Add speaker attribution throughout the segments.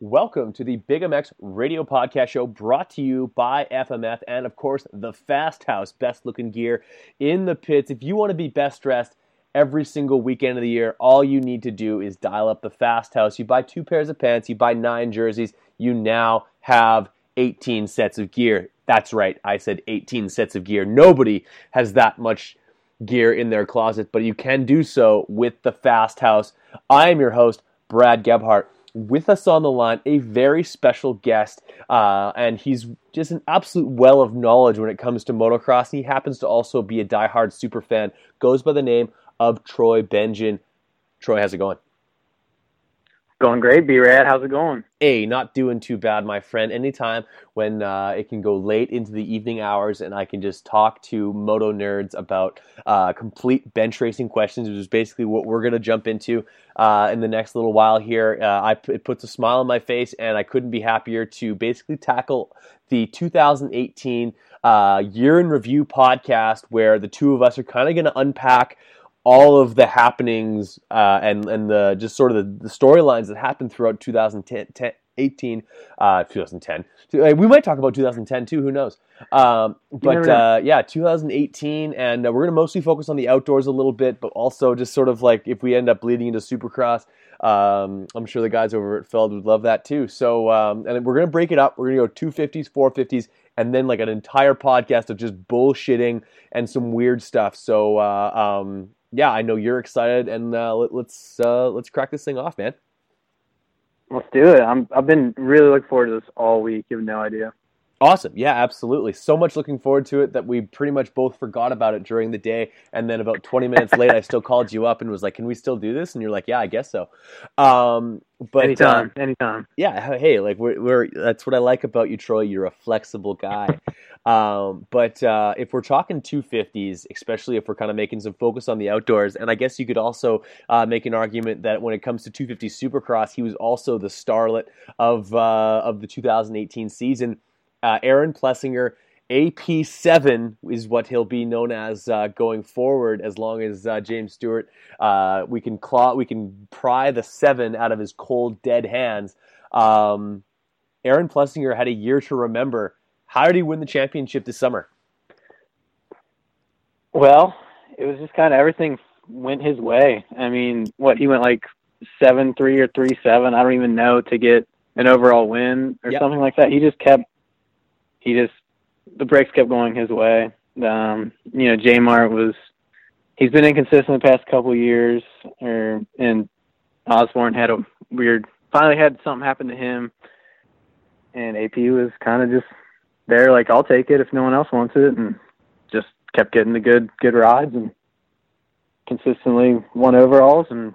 Speaker 1: Welcome to the Big MX Radio Podcast Show brought to you by FMF and, of course, the Fast House, best looking gear in the pits. If you want to be best dressed every single weekend of the year, all you need to do is dial up the Fast House. You buy two pairs of pants, you buy nine jerseys, you now have 18 sets of gear. That's right, I said 18 sets of gear. Nobody has that much gear in their closet, but you can do so with the Fast House. I am your host, Brad Gebhart with us on the line a very special guest, uh, and he's just an absolute well of knowledge when it comes to motocross. He happens to also be a diehard super fan. Goes by the name of Troy Benjamin. Troy, how's it going?
Speaker 2: Going great, B-Rad. How's it going?
Speaker 1: Hey, not doing too bad, my friend. Anytime when uh, it can go late into the evening hours and I can just talk to moto nerds about uh, complete bench racing questions, which is basically what we're going to jump into uh, in the next little while here. Uh, I, it puts a smile on my face, and I couldn't be happier to basically tackle the 2018 uh, year in review podcast where the two of us are kind of going to unpack – all of the happenings uh, and and the just sort of the, the storylines that happened throughout 2010, 18, uh, 2010. We might talk about 2010 too. Who knows? Um, but uh, yeah, 2018, and uh, we're going to mostly focus on the outdoors a little bit, but also just sort of like if we end up bleeding into Supercross, um, I'm sure the guys over at Feld would love that too. So, um, and we're going to break it up. We're going to go 250s, 450s, and then like an entire podcast of just bullshitting and some weird stuff. So, uh, um, yeah, I know you're excited, and uh, let, us uh, let's crack this thing off, man.
Speaker 2: Let's do it. I'm I've been really looking forward to this all week. You have no idea.
Speaker 1: Awesome. Yeah, absolutely. So much looking forward to it that we pretty much both forgot about it during the day. And then about 20 minutes late, I still called you up and was like, can we still do this? And you're like, yeah, I guess so. Um, but
Speaker 2: anytime, uh, anytime.
Speaker 1: Yeah. Hey, like we're, we're, that's what I like about you, Troy. You're a flexible guy. um, but uh, if we're talking 250s, especially if we're kind of making some focus on the outdoors, and I guess you could also uh, make an argument that when it comes to 250 Supercross, he was also the starlet of uh, of the 2018 season uh, Aaron Plessinger, AP7 is what he'll be known as uh, going forward. As long as uh, James Stewart, uh, we can claw, we can pry the seven out of his cold, dead hands. Um, Aaron Plessinger had a year to remember. How did he win the championship this summer?
Speaker 2: Well, it was just kind of everything went his way. I mean, what he went like seven three or three seven. I don't even know to get an overall win or yep. something like that. He just kept he just the breaks kept going his way. Um, you know, J Mart was he's been inconsistent the past couple years, or and Osborne had a weird finally had something happen to him, and AP was kind of just there, like I'll take it if no one else wants it, and just kept getting the good good rides and consistently won overalls and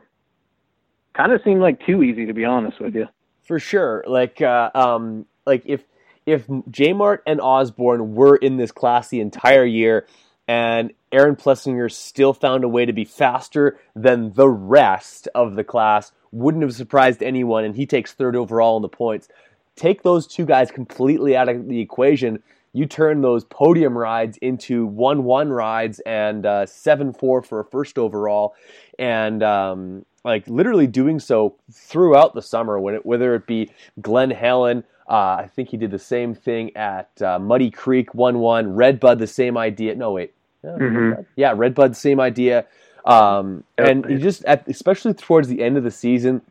Speaker 2: kind of seemed like too easy to be honest with you.
Speaker 1: For sure, like uh, um, like if if J Mart and Osborne were in this class the entire year and Aaron Plessinger still found a way to be faster than the rest of the class, wouldn't have surprised anyone, and he takes third overall in the points. Take those two guys completely out of the equation. You turn those podium rides into 1 1 rides and uh, 7 uh, 4 for a first overall. And um, like literally doing so throughout the summer, when it, whether it be Glen Helen, uh, I think he did the same thing at uh, Muddy Creek 1 1. Redbud, the same idea. No, wait. mm-hmm. Yeah, Redbud, same idea. Um, and he just, at, especially towards the end of the season,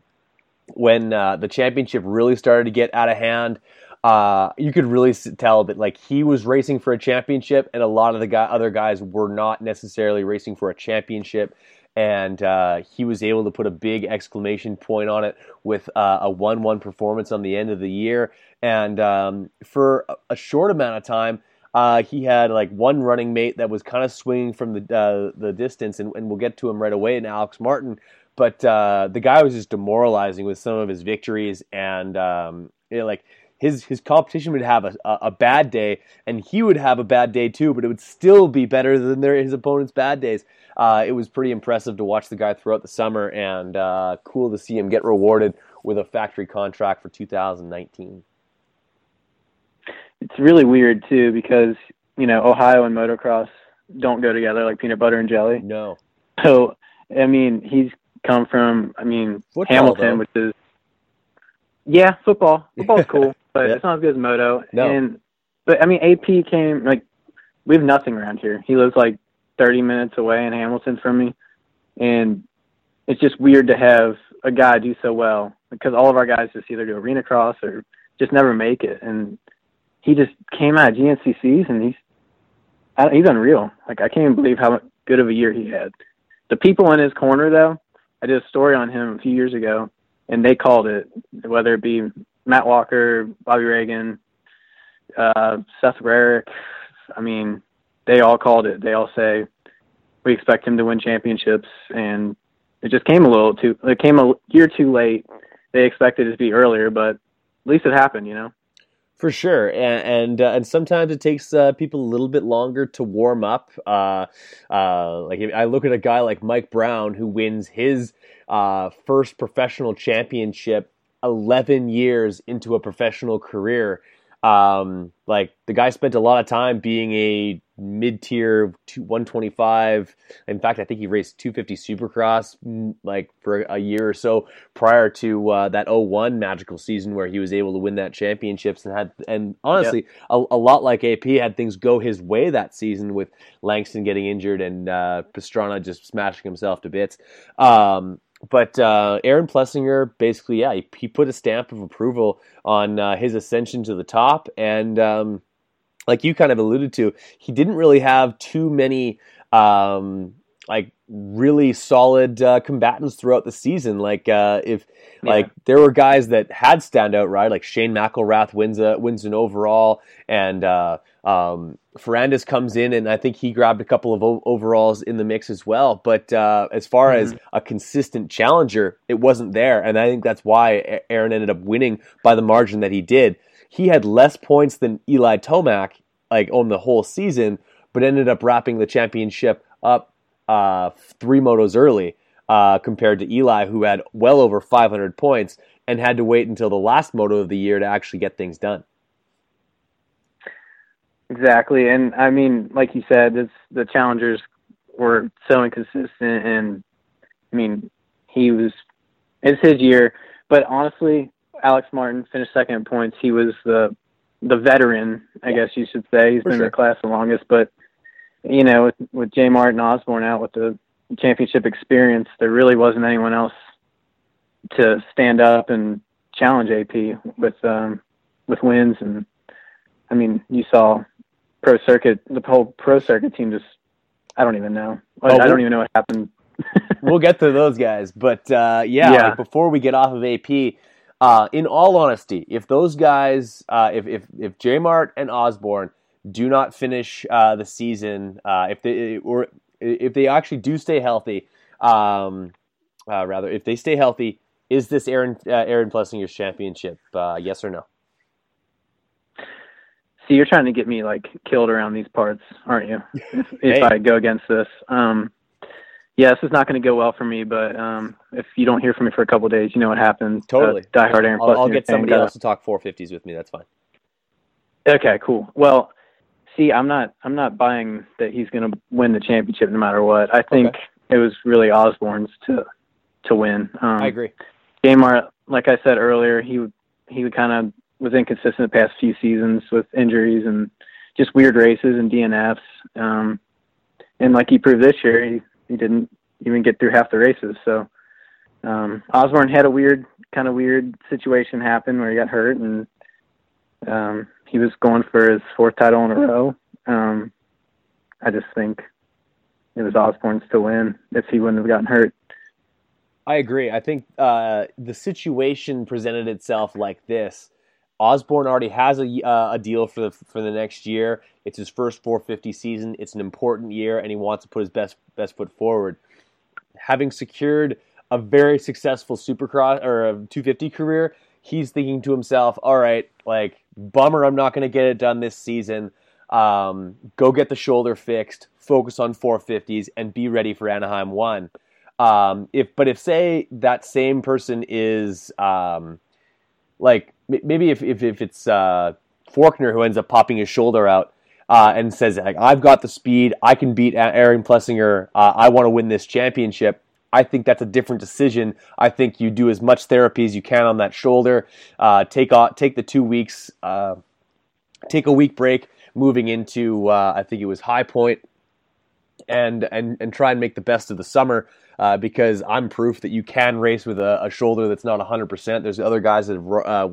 Speaker 1: when uh, the championship really started to get out of hand, uh, you could really tell that like he was racing for a championship, and a lot of the guy, other guys were not necessarily racing for a championship and uh, he was able to put a big exclamation point on it with uh, a one-one performance on the end of the year. And um, for a short amount of time, uh, he had like one running mate that was kind of swinging from the uh, the distance, and, and, we'll get to him right away. And Alex Martin, but uh, the guy was just demoralizing with some of his victories, and um, know, like his his competition would have a, a, bad day, and he would have a bad day too, but it would still be better than their, his opponent's bad days. Uh, it was pretty impressive to watch the guy throughout the summer, and uh, cool to see him get rewarded with a factory contract for 2019.
Speaker 2: It's really weird too because you know Ohio and motocross don't go together like peanut butter and jelly.
Speaker 1: No.
Speaker 2: So I mean, he's come from I mean
Speaker 1: Football,
Speaker 2: Hamilton,
Speaker 1: though.
Speaker 2: which is yeah, football. Football's cool, but
Speaker 1: Yeah.
Speaker 2: it's not as good as moto.
Speaker 1: No.
Speaker 2: And but I mean, AP came like we have nothing around here. He lives like 30 minutes away in Hamilton from me, and it's just weird to have a guy do so well because all of our guys just either do arena cross or just never make it, and he just came out of GNCCs and he's I, he's unreal. Like I can't even believe how good of a year he had. The people in his corner, though, I did a story on him a few years ago, and they called it. Whether it be Matt Walker, Bobby Reagan, uh, Seth Rarick, I mean, they all called it. They all say we expect him to win championships, and it just came a little too. It came a year too late. They expected it to be earlier, but at least it happened. You know.
Speaker 1: For sure, and and, uh, and sometimes it takes uh, people a little bit longer to warm up. Uh, uh, like I look at a guy like Mike Brown who wins his uh, first professional championship eleven years into a professional career. Um, like the guy spent a lot of time being a mid-tier 125. In fact, I think he raced 250 Supercross mm, like for a year or so prior to uh, that 01 magical season where he was able to win that championships and had and honestly a, a lot like AP had things go his way that season with Langston getting injured and uh, Pastrana just smashing himself to bits. Um, but uh, Aaron Plessinger basically, yeah, he, he put a stamp of approval on uh, his ascension to the top, and um, like you kind of alluded to, he didn't really have too many um, like really solid uh, combatants throughout the season. Like uh, if like there were guys that had standout right, like Shane McElrath wins a wins an overall, and uh, um, Ferrandis comes in, and I think he grabbed a couple of overalls in the mix as well. But uh, as far as a consistent challenger, it wasn't there, and I think that's why Aaron ended up winning by the margin that he did. He had less points than Eli Tomac, like on the whole season, but ended up wrapping the championship up uh, three motos early uh, compared to Eli, who had well over 500 points and had to wait until the last moto of the year to actually get things done.
Speaker 2: Exactly, and I mean, like you said, it's, the challengers were so inconsistent, and I mean, he was it's his year. But honestly, Alex Martin finished second in points. He was the the veteran, I guess you should say. He's
Speaker 1: For
Speaker 2: been
Speaker 1: sure.
Speaker 2: in the class the longest, but you know, with, with J. Martin Osborne out with the championship experience, there really wasn't anyone else to stand up and challenge AP with um, with wins. And I mean, you saw pro circuit, the whole pro circuit team just, I don't even know. I,
Speaker 1: Oh,
Speaker 2: I don't even know what happened.
Speaker 1: we'll get to those guys, but uh, yeah,
Speaker 2: Yeah.
Speaker 1: like before we get off of AP, uh, in all honesty, if those guys, uh, if if if J Mart and Osborne do not finish uh, the season, uh, if they or if they actually do stay healthy, um, uh, rather if they stay healthy, is this Aaron uh, Aaron Plessinger's championship? Uh, yes or no?
Speaker 2: See, you're trying to get me like killed around these parts, aren't you? If, if I go against this, um, yeah, this is not going to go well for me. But um, if you don't hear from me for a couple days, you know what happens.
Speaker 1: Totally.
Speaker 2: Uh, diehard Aaron
Speaker 1: I'll, I'll get somebody else to talk 450s with me. That's fine.
Speaker 2: Okay, cool. Well, see, I'm not I'm not buying that he's going to win the championship no matter what. I think
Speaker 1: Okay.
Speaker 2: it was really Osborne's to to win. Um,
Speaker 1: I agree.
Speaker 2: Gamar, like I said earlier, he would he would kind of was inconsistent the past few seasons with injuries and just weird races and DNFs. Um, and like he proved this year, he he didn't even get through half the races. So um, Osborne had a weird kind of weird situation happen where he got hurt and um, he was going for his fourth title in a row. Um, I just think it was Osborne's to win if he wouldn't have gotten hurt.
Speaker 1: I agree. I think uh, the situation presented itself like this. Osborne already has a, uh, a deal for the for the next year. It's his first 450 season. It's an important year, and he wants to put his best best foot forward. Having secured a very successful Supercross or a 250 career, he's thinking to himself, all right, like, bummer, I'm not going to get it done this season. Um, go get the shoulder fixed, focus on 450s, and be ready for Anaheim 1. Um, if but if say that same person is um, like maybe if if, if it's uh, Forkner who ends up popping his shoulder out uh, and says like I've got the speed, I can beat Aaron Plessinger, uh, I want to win this championship. I think that's a different decision. I think you do as much therapy as you can on that shoulder. Uh, take off, take the two weeks, uh, take a week break, moving into uh, I think it was High Point, and and and try and make the best of the summer uh, because I'm proof that you can race with a, a shoulder that's not 100%. There's other guys that have uh,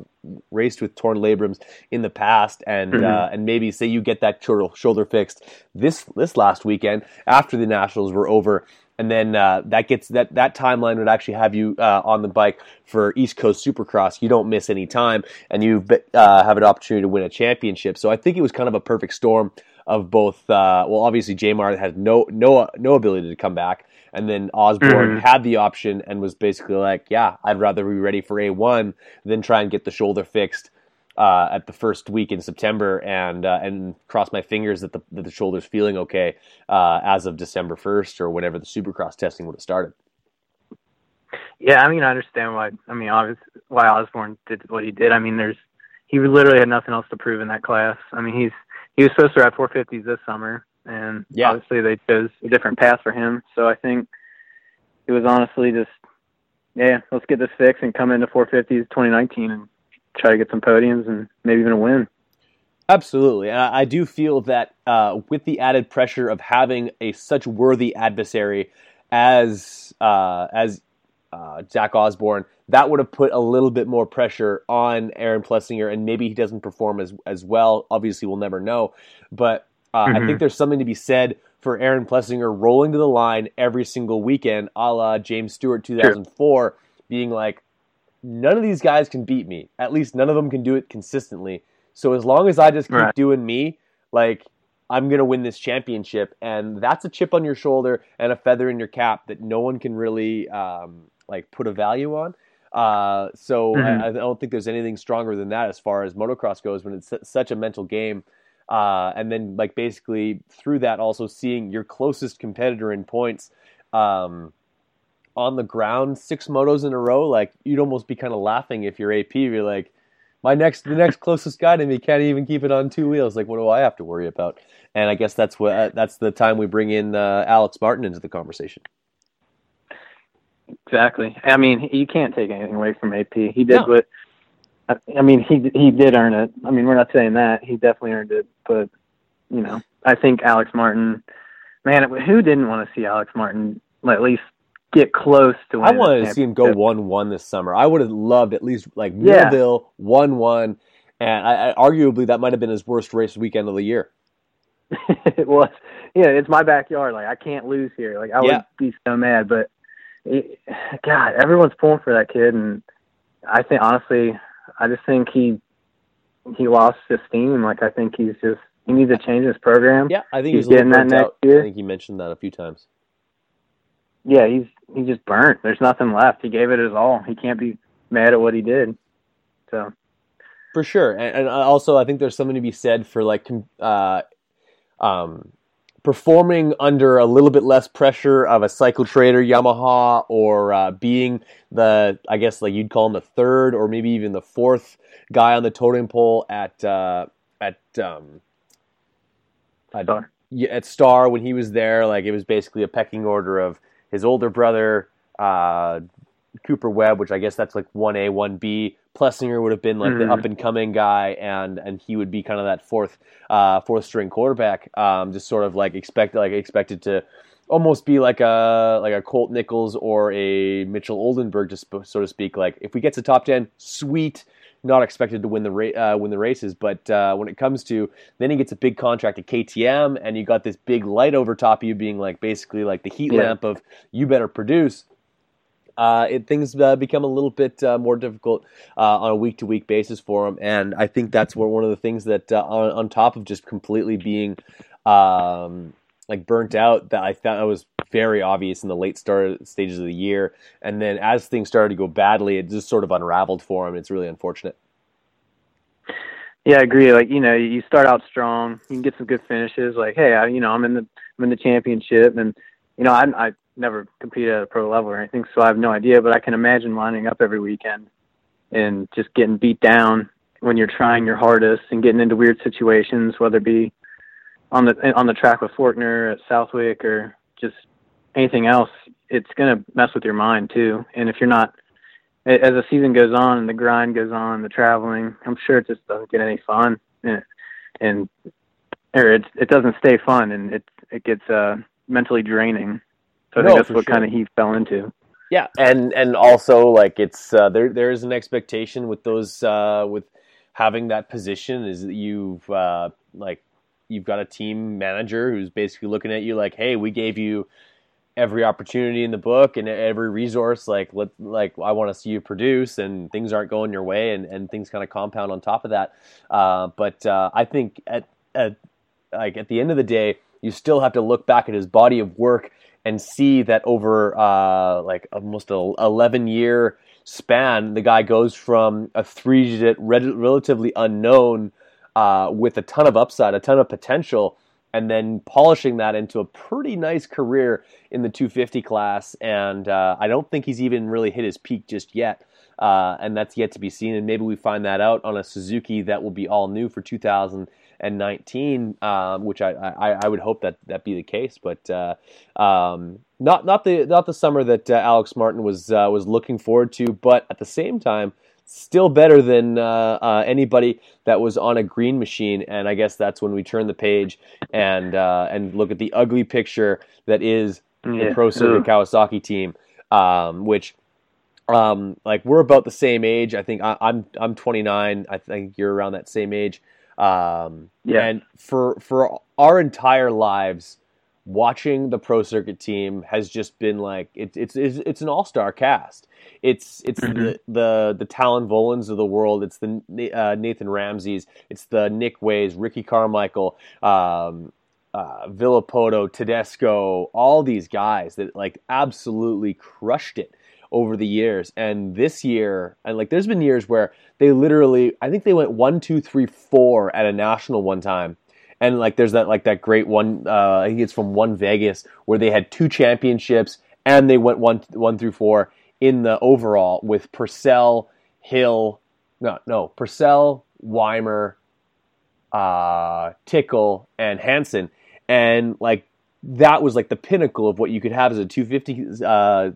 Speaker 1: raced with torn labrums in the past, and mm-hmm. uh, and maybe say you get that shoulder, fixed this this last weekend after the nationals were over. And then uh, that gets that that timeline would actually have you uh, on the bike for East Coast Supercross. You don't miss any time, and you uh, have an opportunity to win a championship. So I think it was kind of a perfect storm of both. Uh, well, obviously Jamar had no no no ability to come back, and then Osborne mm-hmm. had the option and was basically like, "Yeah, I'd rather be ready for A one than try and get the shoulder fixed." Uh, at the first week in September, and uh, and cross my fingers that the that the shoulder's feeling okay uh, as of December first or whenever the Supercross testing would have started.
Speaker 2: Yeah, I mean, I understand why. I mean, obviously, why Osborne did what he did. I mean, there's he literally had nothing else to prove in that class. I mean, he's he was supposed to ride 450s this summer, and yeah. obviously they chose a different path for him. So I think it was honestly just, yeah, let's get this fixed and come into 450s 2019 and try to get some podiums and maybe even a win.
Speaker 1: Absolutely, and I, do feel that uh, with the added pressure of having a such worthy adversary as uh, as uh, Zach Osborne, that would have put a little bit more pressure on Aaron Plessinger, and maybe he doesn't perform as as well. Obviously, we'll never know, but uh, mm-hmm. I think mm-hmm. there's something to be said for Aaron Plessinger rolling to the line every single weekend, a la James Stewart 2004, sure. being like, none of these guys can beat me. At least none of them can do it consistently. So as long as I just keep right. doing me, like I'm gonna win this championship, and that's a chip on your shoulder and a feather in your cap that no one can really um, like put a value on. Uh, so mm-hmm. I, I, don't think there's anything stronger than that as far as motocross goes when it's such a mental game uh, and then like basically through that also seeing your closest competitor in points um, on the ground six motos in a row like you'd almost be kind of laughing if you're ap you're like my next the next closest guy to me can't even keep it on two wheels. Like what do i have to worry about? And i guess that's what uh, that's the time we bring in uh, alex martin into the conversation.
Speaker 2: Exactly. I mean you can't take anything away from ap he did no. what I mean, he he did earn it. I mean, we're not saying that he definitely earned it, but you know, I think Alex Martin, man, who didn't want to see Alex Martin at least get close to?
Speaker 1: I wanted to see him go one one this summer. I would have loved at least like yeah. Millville one one, and I, I, arguably that might have been his worst race weekend of the year.
Speaker 2: it was, yeah. It's my backyard. Like I can't lose here. Like I yeah. would be so mad, but it, God, everyone's pulling for that kid, and I think honestly, I just think he he lost his steam. Like I think he's just he needs to change his program.
Speaker 1: Yeah, I think he's, he's getting that next out. year. I think he mentioned that a few times.
Speaker 2: Yeah, he's he just burnt. There's nothing left. He gave it his all. He can't be mad at what he did. So
Speaker 1: for sure, and, and also I think there's something to be said for like uh, um, performing under a little bit less pressure of a cycle trader Yamaha or uh, being the I guess like you'd call him the third or maybe even the fourth guy on the totem pole at uh, at um,
Speaker 2: at, Star.
Speaker 1: at Star when he was there like it was basically a pecking order of his older brother uh, Cooper Webb which I guess that's like one A one B Plessinger would have been like mm-hmm. the up and coming guy, and and he would be kind of that fourth uh, fourth string quarterback, um, just sort of like expect like expected to almost be like a like a Colt Nichols or a Mitchell Oldenburg, just so to speak. Like if we get to top ten, sweet. Not expected to win the ra- uh, win the races, but uh, when it comes to then he gets a big contract at KTM, and you got this big light over top of you, being like basically like the heat yeah. lamp of you better produce uh, it, things uh, become a little bit uh, more difficult uh, on a week to week basis for him. And I think that's where one of the things that, uh, on, on, top of just completely being um, like burnt out, that I thought was very obvious in the late start stages of the year, and then as things started to go badly, it just sort of unraveled for him. It's really unfortunate.
Speaker 2: Yeah, I agree. Like you know, you start out strong, you can get some good finishes. Like, hey, I, you know, I'm in the I'm in the championship, and you know, I I never competed at a pro level or anything, so I have no idea. But I can imagine lining up every weekend and just getting beat down when you're trying your hardest and getting into weird situations, whether it be on the on the track with Forkner at Southwick or just anything else. It's gonna mess with your mind too. And if you're not as the season goes on and the grind goes on, the traveling, I'm sure it just doesn't get any fun, and, and or it it doesn't stay fun, and it it gets uh, mentally draining. So I
Speaker 1: No,
Speaker 2: think that's
Speaker 1: for
Speaker 2: what
Speaker 1: sure.
Speaker 2: kind of he fell into.
Speaker 1: Yeah, and and also like it's uh, there there is an expectation with those uh, with having that position is that you've uh, like you've got a team manager who's basically looking at you like, hey, we gave you every opportunity in the book and every resource like let like I want to see you produce and things aren't going your way and, and things kind of compound on top of that. Uh, but uh, I think at, at like at the end of the day, you still have to look back at his body of work and see that over uh, like almost a 11 year span, the guy goes from a three digit, relatively unknown uh, with a ton of upside, a ton of potential, and then polishing that into a pretty nice career in the 250 class. And uh, I don't think he's even really hit his peak just yet. Uh, and that's yet to be seen. And maybe we find that out on a Suzuki that will be all new for 2019, um, which I, I, I would hope that that be the case. But uh, um, not not the not the summer that uh, Alex Martin was uh, was looking forward to. But at the same time, still better than uh, uh, anybody that was on a green machine. And I guess that's when we turn the page and uh, and look at the ugly picture that is the Pro Circuit. Kawasaki team, um, which. Um, like we're about the same age. I think I, I'm I'm 29. I think you're around that same age. Um,
Speaker 2: Yeah.
Speaker 1: And for for our entire lives, watching the pro circuit team has just been like it, it's it's it's an all star cast. It's it's
Speaker 2: Mhm.
Speaker 1: the, the the Tallon Vohlands of the world. It's the uh, Nathan Ramseys. It's the Nick Weys, Ricky Carmichael, um, uh, Villopoto, Tedesco. All these guys that like absolutely crushed it over the years. And this year, and like there's been years where they literally, I think they went one, two, three, four at a national one time. And like there's that like that great one, uh, I think it's from One Vegas where they had two championships and they went one one through four in the overall with Pourcel, Hill, no no Pourcel, Weimer, uh, Tickle, and Hansen, and like that was like the pinnacle of what you could have as a 250 uh,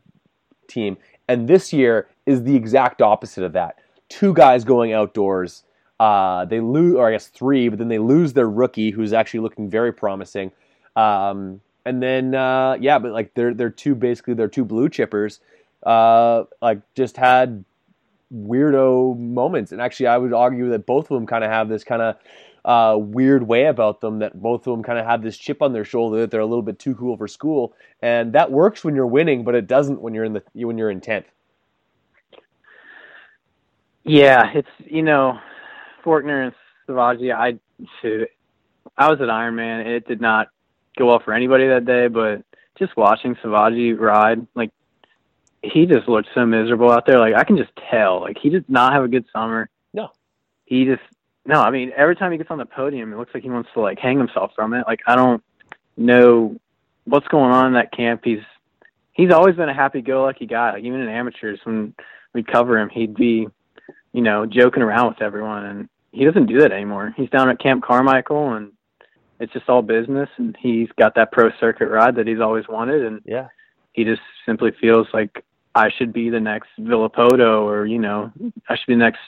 Speaker 1: team. And this year is the exact opposite of that. Two guys going outdoors. Uh, they lose, or I guess three, but then they lose their rookie, who's actually looking very promising. Um, and then, uh, yeah, but like they're they're two basically they're two blue chippers. Uh, like just had weirdo moments, and actually, I would argue that both of them kind of have this kind of uh, weird way about them. That both of them kind of have this chip on their shoulder that they're a little bit too cool for school, and that works when you're winning, but it doesn't when you're in the when you're in tenth.
Speaker 2: Yeah, it's you know, Forkner and Savatgy. I shoot, I was at Ironman. It did not go well for anybody that day, but just watching Savatgy ride, like he just looked so miserable out there. Like I can just tell, like he did not have a good summer.
Speaker 1: No.
Speaker 2: he just no. I mean, every time he gets on the podium, it looks like he wants to like hang himself from it. Like I don't know what's going on in that camp. He's he's always been a happy-go-lucky guy. Like even in amateurs, when we'd cover him, he'd be you know, joking around with everyone. And he doesn't do that anymore. He's down at Camp Carmichael, and it's just all business. And he's got that pro circuit ride that he's always wanted, and
Speaker 1: Yeah,
Speaker 2: he just simply feels like I should be the next Villopoto, or you know, I should be the next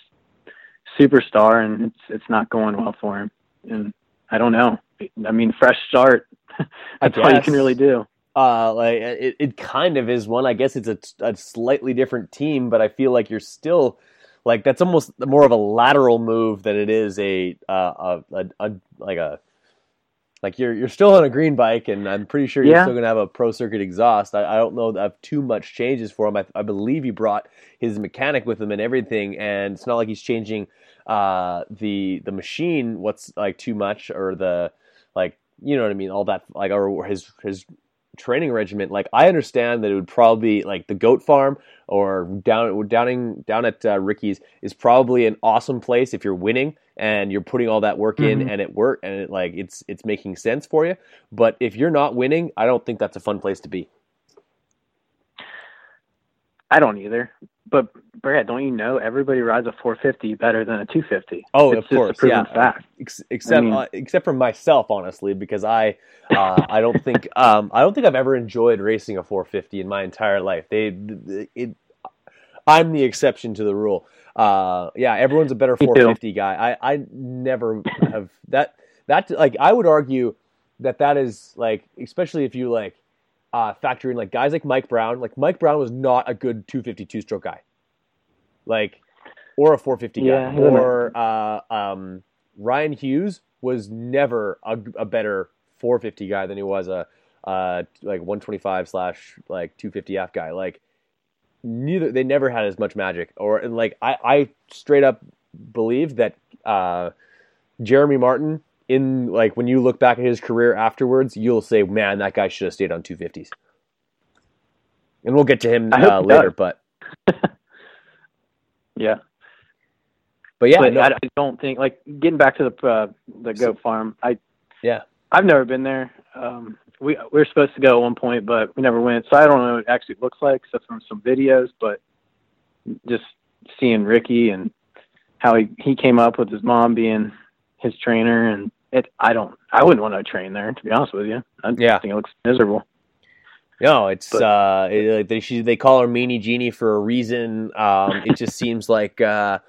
Speaker 2: superstar, and it's it's not going well for him. And I don't know. I mean, fresh start. That's all you can really do.
Speaker 1: uh, like it, it kind of is one. I guess it's a, a slightly different team, but I feel like you're still like that's almost more of a lateral move than it is a uh, a, a, a like a like you're you're still on a green bike, and I'm pretty sure you're
Speaker 2: Yeah.
Speaker 1: still gonna have a pro circuit exhaust. I, I don't know that I have too much changes for him. I, I believe he brought his mechanic with him and everything, and it's not like he's changing uh, the the machine. What's like too much or the like you know what I mean? All that like or his his training regimen, like I understand that it would probably like the goat farm or down downing down at uh, Ricky's is probably an awesome place if you're winning and you're putting all that work in mm-hmm. and it work and it like it's it's making sense for you. But if you're not winning, I don't think that's a fun place to be.
Speaker 2: I don't either. But Brad, don't you know everybody rides a 450 better than a 250?
Speaker 1: Oh, it's of course, yeah. Fact. Ex- except I mean, uh, except for myself, honestly, because I uh, I don't think um, I don't think I've ever enjoyed racing a 450 in my entire life. They it, I'm the exception to the rule. Uh, yeah, everyone's a better 450 guy. I I never have that that like I would argue that that is like especially if you like uh, factor in like guys like Mike Brown. Like Mike Brown was not a good 252 stroke guy, like or a 450 yeah, guy. Or uh, um, Ryan Hughes was never a, a, better 450 guy than he was a uh, like 125 slash like 250 F guy. Like neither they never had as much magic. Or like I, I straight up believe that uh, Jeremy Martin in like when you look back at his career afterwards, you'll say, "Man, that guy should have stayed on 250s." And we'll get to him uh, later, but
Speaker 2: yeah,
Speaker 1: but yeah,
Speaker 2: but no. I, don't think like getting back to the uh, the goat farm. I
Speaker 1: yeah,
Speaker 2: I've never been there. Um, we we were supposed to go at one point, but we never went. So I don't know what it actually looks like, except from some videos. But just seeing Ricky and how he he came up with his mom being his trainer and it I don't I wouldn't want to train there to be honest with you. I yeah. think it looks miserable.
Speaker 1: No, it's but, uh, it, they she, they call her Meanie Genie for a reason. Um, it just seems like uh,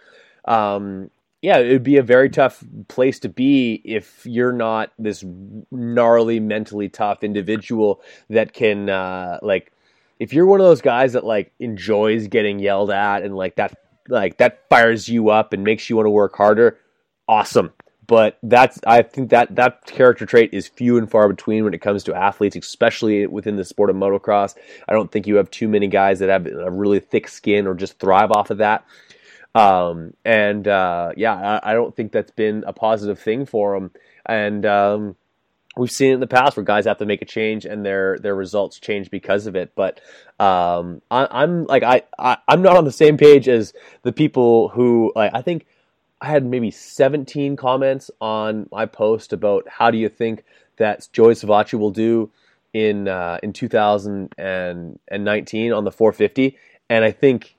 Speaker 1: um, yeah, it would be a very tough place to be if you're not this gnarly, mentally tough individual that can uh, like if you're one of those guys that like enjoys getting yelled at and like that like that fires you up and makes you want to work harder. Awesome but that's I think that that character trait is few and far between when it comes to athletes, especially within the sport of motocross. I don't think you have too many guys that have a really thick skin or just thrive off of that. Um, and uh, yeah, I, I, don't think that's been a positive thing for them. And um, we've seen it in the past where guys have to make a change and their their results change because of it. But um, I, am like I, I I'm not on the same page as the people who like I think I had maybe 17 comments on my post about how do you think that Joey Savatgy will do in uh, in 2019 on the 450, and I think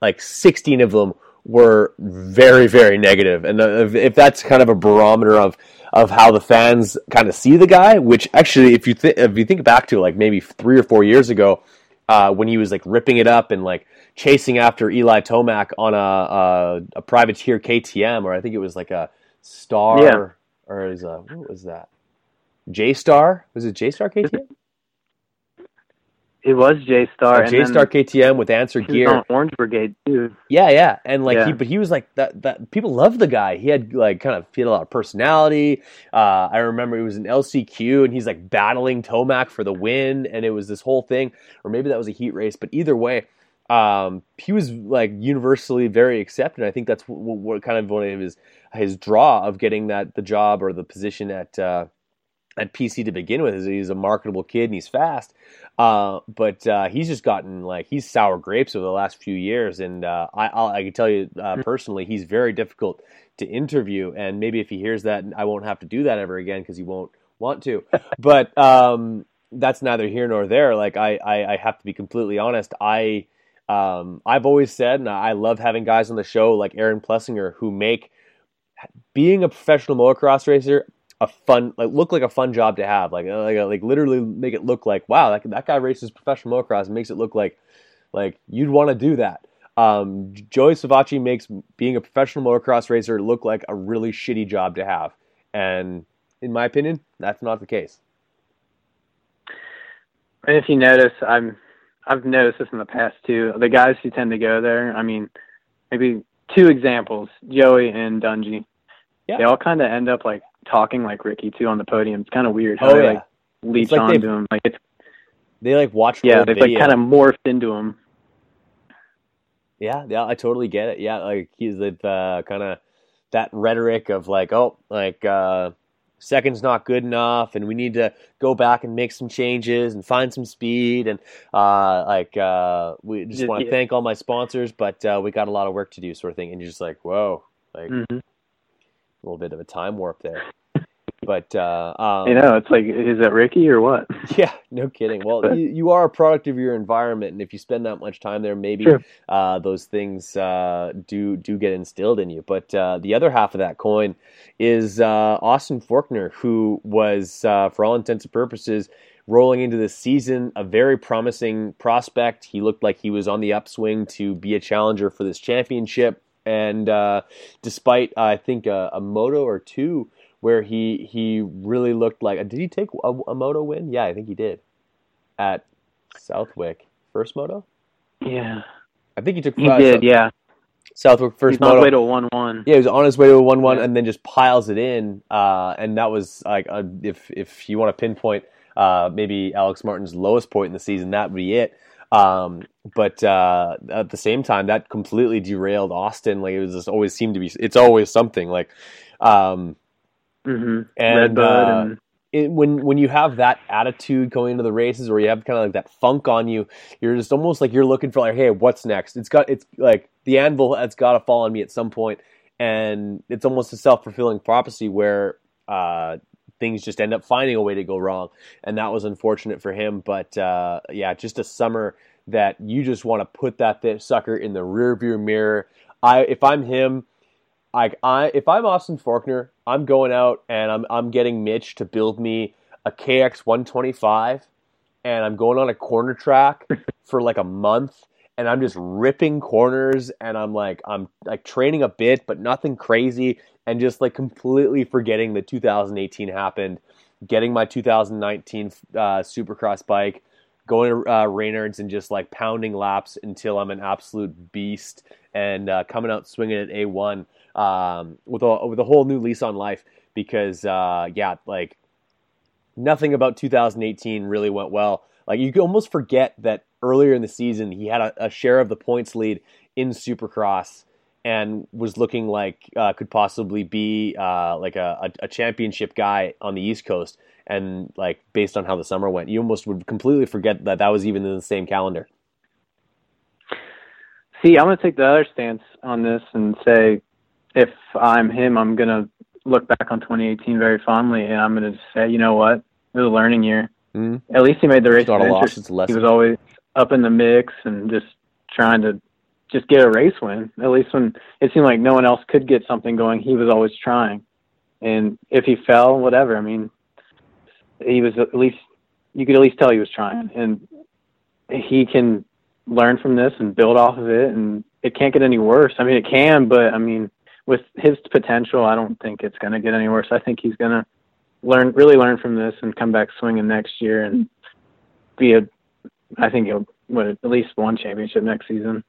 Speaker 1: like 16 of them were very very negative. And uh, if, if that's kind of a barometer of of how the fans kind of see the guy, which actually, if you th- if you think back to like maybe three or four years ago, uh, when he was like ripping it up and like chasing after Eli Tomac on a, a, a privateer KTM, or I think it was like a Star, yeah. or is a what was that? J Star? Was it J Star KTM?
Speaker 2: It was J Star.
Speaker 1: J Star KTM with Answer Gear.
Speaker 2: Orange Brigade too.
Speaker 1: Yeah, yeah, and like yeah. he, but he was like that. That people loved the guy. He had like kind of he had a lot of personality. Uh, I remember it was an LCQ, and he's like battling Tomac for the win, and it was this whole thing. Or maybe that was a heat race. But either way, um, he was like universally very accepted. I think that's what, what, kind of one of his his draw of getting that the job or the position at. Uh, at PC to begin with. Is he's a marketable kid and he's fast, uh, but uh, he's just gotten like he's sour grapes over the last few years. And uh, I, I'll, I can tell you uh, hmm. personally, he's very difficult to interview. And maybe if he hears that, I won't have to do that ever again because he won't want to. but um, that's neither here nor there. Like I, I, I have to be completely honest. I um, I've always said, and I love having guys on the show like Aaron Plessinger who make being a professional motocross racer a fun like look like a fun job to have. Like like like literally make it look like wow that, that guy races professional motocross and makes it look like like you'd want to do that. Um, Joey Savatgy makes being a professional motocross racer look like a really shitty job to have. And in my opinion that's not the case.
Speaker 2: And if you notice I'm I've noticed this in the past too the guys who tend to go there I mean maybe two examples Joey and Dungey. yeah. they all kind of end up like talking like Ricky too on the podium. It's kind of weird how oh, they yeah. like leech like onto him. Like it's
Speaker 1: they like watch.
Speaker 2: Yeah, they've like kind of morphed into him.
Speaker 1: Yeah, yeah, I totally get it. Yeah, like he's the uh, kind of that rhetoric of like, oh, like uh, second's not good enough and we need to go back and make some changes and find some speed and uh, like uh, we just want to yeah. thank all my sponsors but uh, we got a lot of work to do sort of thing and you're just like whoa like mm-hmm. a little bit of a time warp there but uh, um,
Speaker 2: you know, it's like, is that Ricky or what?
Speaker 1: Yeah, no kidding. Well, you, you, are a product of your environment, and if you spend that much time there, maybe uh, those things uh, do do get instilled in you. But uh, the other half of that coin is uh, Austin Forkner, who was, uh, for all intents and purposes, rolling into this season a very promising prospect. He looked like he was on the upswing to be a challenger for this championship. And uh, despite, I think, a, a moto or two where he he really looked like. Did he take a, a moto win? Yeah, I think he did at Southwick first moto.
Speaker 2: Yeah,
Speaker 1: I think he took.
Speaker 2: He did. yeah.
Speaker 1: Southwick first
Speaker 2: He's
Speaker 1: moto.
Speaker 2: on his way to a one one.
Speaker 1: Yeah, he was on his way to a one one, yeah. and then just piles it in. Uh, and that was like, a, if if you want to pinpoint uh, maybe Alex Martin's lowest point in the season, that would be it. Um, but uh, at the same time, that completely derailed Austin. Like it was just always seemed to be. It's always something. Like um,
Speaker 2: Mm-hmm.
Speaker 1: And, uh, and... It, when when you have that attitude going into the races, or you have kind of like that funk on you, you're just almost like you're looking for like, hey, what's next? It's got it's like the anvil has got to fall on me at some point, and it's almost a self fulfilling prophecy where uh, things just end up finding a way to go wrong, and that was unfortunate for him. But uh, yeah, just a summer that you just want to put that sucker in the rear view mirror. I if I'm him, like I if I'm Austin Forkner, I'm going out and I'm I'm getting Mitch to build me a KX 125 and I'm going on a corner track for like a month and I'm just ripping corners and I'm like I'm like training a bit but nothing crazy and just like completely forgetting that 2018 happened, getting my 2019 uh, Supercross bike, going to uh, Reynolds and just like pounding laps until I'm an absolute beast and uh, coming out swinging at A1 um, with a with a whole new lease on life because uh, yeah, like nothing about 2018 really went well. Like you almost forget that earlier in the season he had a, a share of the points lead in Supercross and was looking like uh, could possibly be uh, like a, a, championship guy on the East Coast. And like based on how the summer went, you almost would completely forget that that was even in the same calendar.
Speaker 2: See, I'm going to take the other stance on this and say if I'm him, I'm gonna look back on 2018 very fondly, and I'm gonna say, you know what, it was a learning year. Mm-hmm. At least he made the race.
Speaker 1: Not a loss, it's a
Speaker 2: He was always up in the mix and just trying to just get a race win. At least when it seemed like no one else could get something going, he was always trying. And if he fell, whatever. I mean, he was at least you could at least tell he was trying, and he can learn from this and build off of it. And it can't get any worse. I mean, it can, but I mean, with his potential, I don't think it's going to get any worse. I think he's going to learn, really learn from this, and come back swinging next year and be a. I think he'll win at least one championship next season.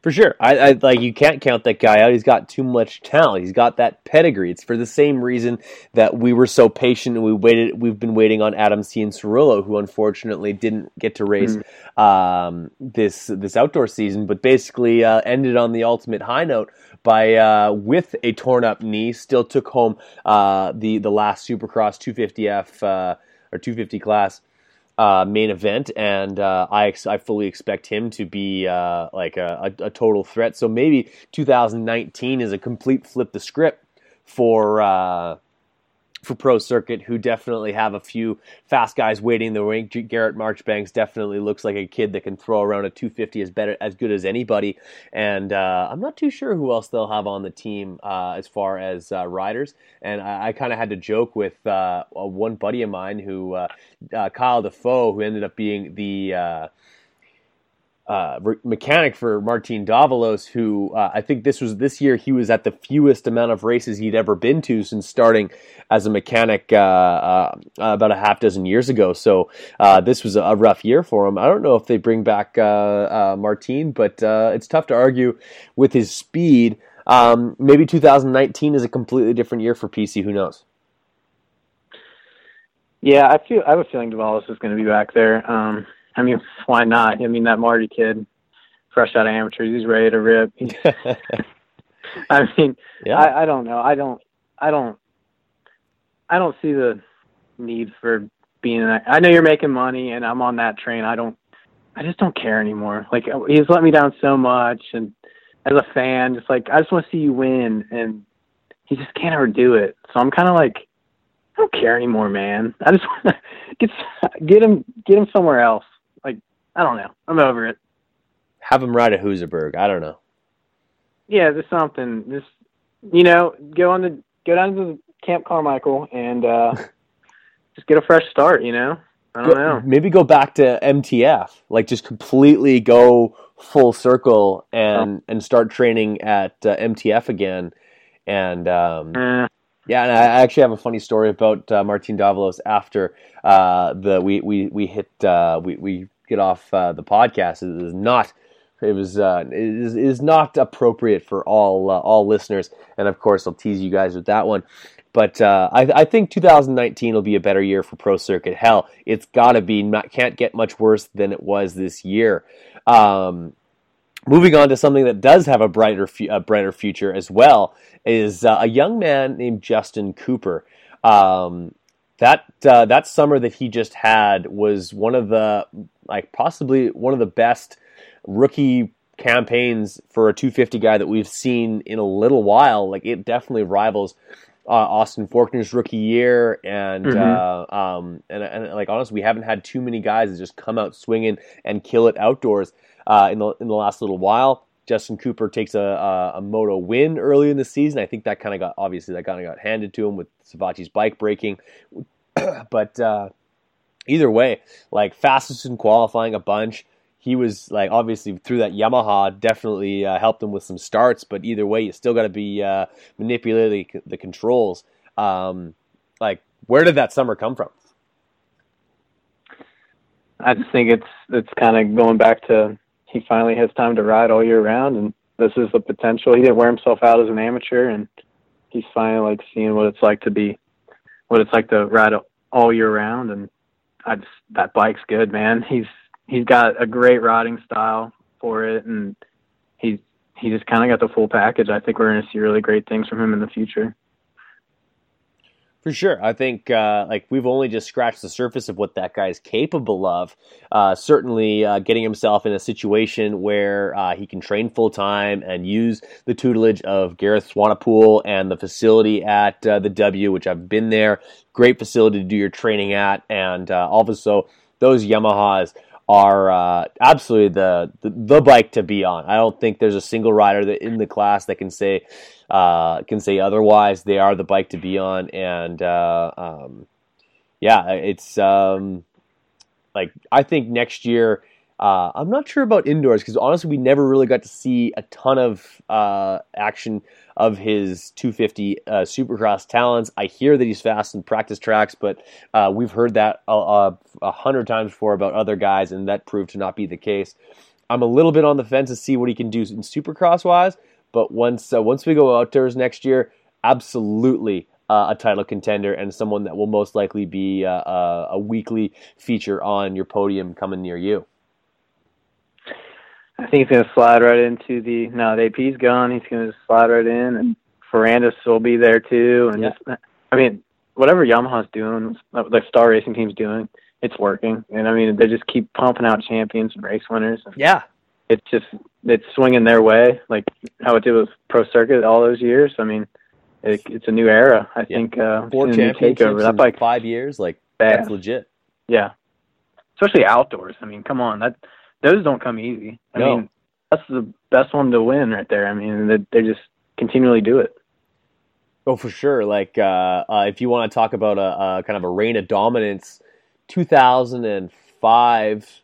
Speaker 1: For sure, I, I, like you can't count that guy out. He's got too much talent. He's got that pedigree. It's for the same reason that we were so patient and we waited. We've been waiting on Adam Cianciarulo, who unfortunately didn't get to race mm. um, this this outdoor season, but basically uh, ended on the ultimate high note by uh, with a torn up knee. Still took home uh, the the last Supercross 250F uh, or 250 class uh, main event, and uh, I ex- I fully expect him to be uh, like a, a, a, total threat. So maybe 2019 is a complete flip the script for for Pro Circuit, who definitely have a few fast guys waiting in the wing. Garrett Marchbanks definitely looks like a kid that can throw around a 250 as better as good as anybody. And uh, I'm not too sure who else they'll have on the team uh, as far as uh, riders. And I, I kind of had to joke with uh, one buddy of mine who uh, uh, Kyle Defoe, who ended up being the uh, mechanic for Martin Davalos, who uh, I think this was this year he was at the fewest amount of races he'd ever been to since starting as a mechanic uh, uh about a half dozen years ago. So uh, this was a rough year for him. I don't know if they bring back uh, Martin, but it's tough to argue with his speed. Um, maybe 2019 is a completely different year for PC. Who knows?
Speaker 2: Yeah, I feel I have a feeling Davalos is going to be back there. Um, I mean, why not? I mean, that Marty kid, fresh out of amateurs, he's ready to rip. I mean, yeah. I, I don't know. I don't. I don't. I don't see the need for being. I know you're making money, and I'm on that train. I don't. I just don't care anymore. Like he's let me down so much, and as a fan, just like I just want to see you win, and he just can't ever do it. So I'm kind of like, I don't care anymore, man. I just want to get get him get him somewhere else. I don't know. I'm over it.
Speaker 1: Have him ride a Husaberg. I don't know.
Speaker 2: Yeah, just something. Just you know, go on the go down to Camp Carmichael and uh just get a fresh start. You know. I don't
Speaker 1: Go-
Speaker 2: know.
Speaker 1: Maybe go back to MTF, like just completely go full circle and and start training at uh, MTF again. And um,
Speaker 2: Eh,
Speaker 1: yeah, and I I actually have a funny story about uh, Martin Davalos after uh, the we we we hit uh, we we get off uh, the podcast. It is not. It was uh, it is, not appropriate for all uh, all listeners, and of course I'll tease you guys with that one. But uh, I, I think 2019 will be a better year for Pro Circuit. Hell, it's got to be. Not, can't get much worse than it was this year. Um, moving on to something that does have a brighter a brighter future as well is uh, a young man named Justin Cooper. Um, that uh, that summer that he just had was one of the like possibly one of the best rookie campaigns for a 250 guy that we've seen in a little while. Like it definitely rivals uh, Austin Forkner's rookie year, and
Speaker 2: Mhm.
Speaker 1: uh, um, and, and like honestly, we haven't had too many guys that just come out swinging and kill it outdoors uh, in the in the last little while. Justin Cooper takes a, a, a moto win early in the season. I think that kind of got obviously that kind of got handed to him with Savatgy's bike breaking, but uh, either way, like fastest in qualifying a bunch. He was like obviously through that Yamaha definitely uh, helped him with some starts, but either way, you still got to be uh, manipulating the, controls. Um, like, where did that summer come from?
Speaker 2: I just think it's it's kind of going back to he finally has time to ride all year round, and this is the potential. He didn't wear himself out as an amateur, and he's finally like seeing what it's like to be, what it's like to ride all year round. And I just that bike's good, man. He's he's got a great riding style for it, and he's he just kind of got the full package. I think we're going to see really great things from him in the future.
Speaker 1: For sure, I think uh, like we've only just scratched the surface of what that guy is capable of. Uh, certainly, uh, getting himself in a situation where uh, he can train full time and use the tutelage of Gareth Swanepoel and the facility at uh, the W, which I've been there. Great facility to do your training at, and uh, also those Yamahas are uh, absolutely the, the the bike to be on. I don't think there's a single rider that in the class that can say uh, can say otherwise. They are the bike to be on, and uh, um, yeah, it's um, like I think next year. Uh, I'm not sure about indoors because honestly, we never really got to see a ton of uh, action of his 250 uh, Supercross talents. I hear that he's fast in practice tracks, but uh, we've heard that a, a, a hundred times before about other guys, and that proved to not be the case. I'm a little bit on the fence to see what he can do in Supercross wise, but once uh, once we go outdoors next year, absolutely uh, a title contender and someone that will most likely be uh, a weekly feature on your podium coming near you.
Speaker 2: I think he's going to slide right into the. Now the AP's gone. He's going to slide right in, and Ferrandis will be there too. And
Speaker 1: Yeah.
Speaker 2: just, I mean, whatever Yamaha's doing, the Star Racing team's doing, it's working. And I mean, they just keep pumping out champions and race winners. And
Speaker 1: Yeah,
Speaker 2: it's just it's swinging their way, like how it did with Pro Circuit all those years. I mean, it, it's a new era. I
Speaker 1: Yeah.
Speaker 2: think uh,
Speaker 1: four
Speaker 2: it's a new
Speaker 1: championships
Speaker 2: takeover. That
Speaker 1: in
Speaker 2: bike,
Speaker 1: five years, like
Speaker 2: bad.
Speaker 1: that's legit.
Speaker 2: Yeah, especially outdoors. I mean, come on, that those don't come easy. I
Speaker 1: No.
Speaker 2: mean, that's the best one to win right there. I mean, they, they just continually do it.
Speaker 1: Oh, for sure. Like, uh, uh, if you want to talk about a, a kind of a reign of dominance, 2005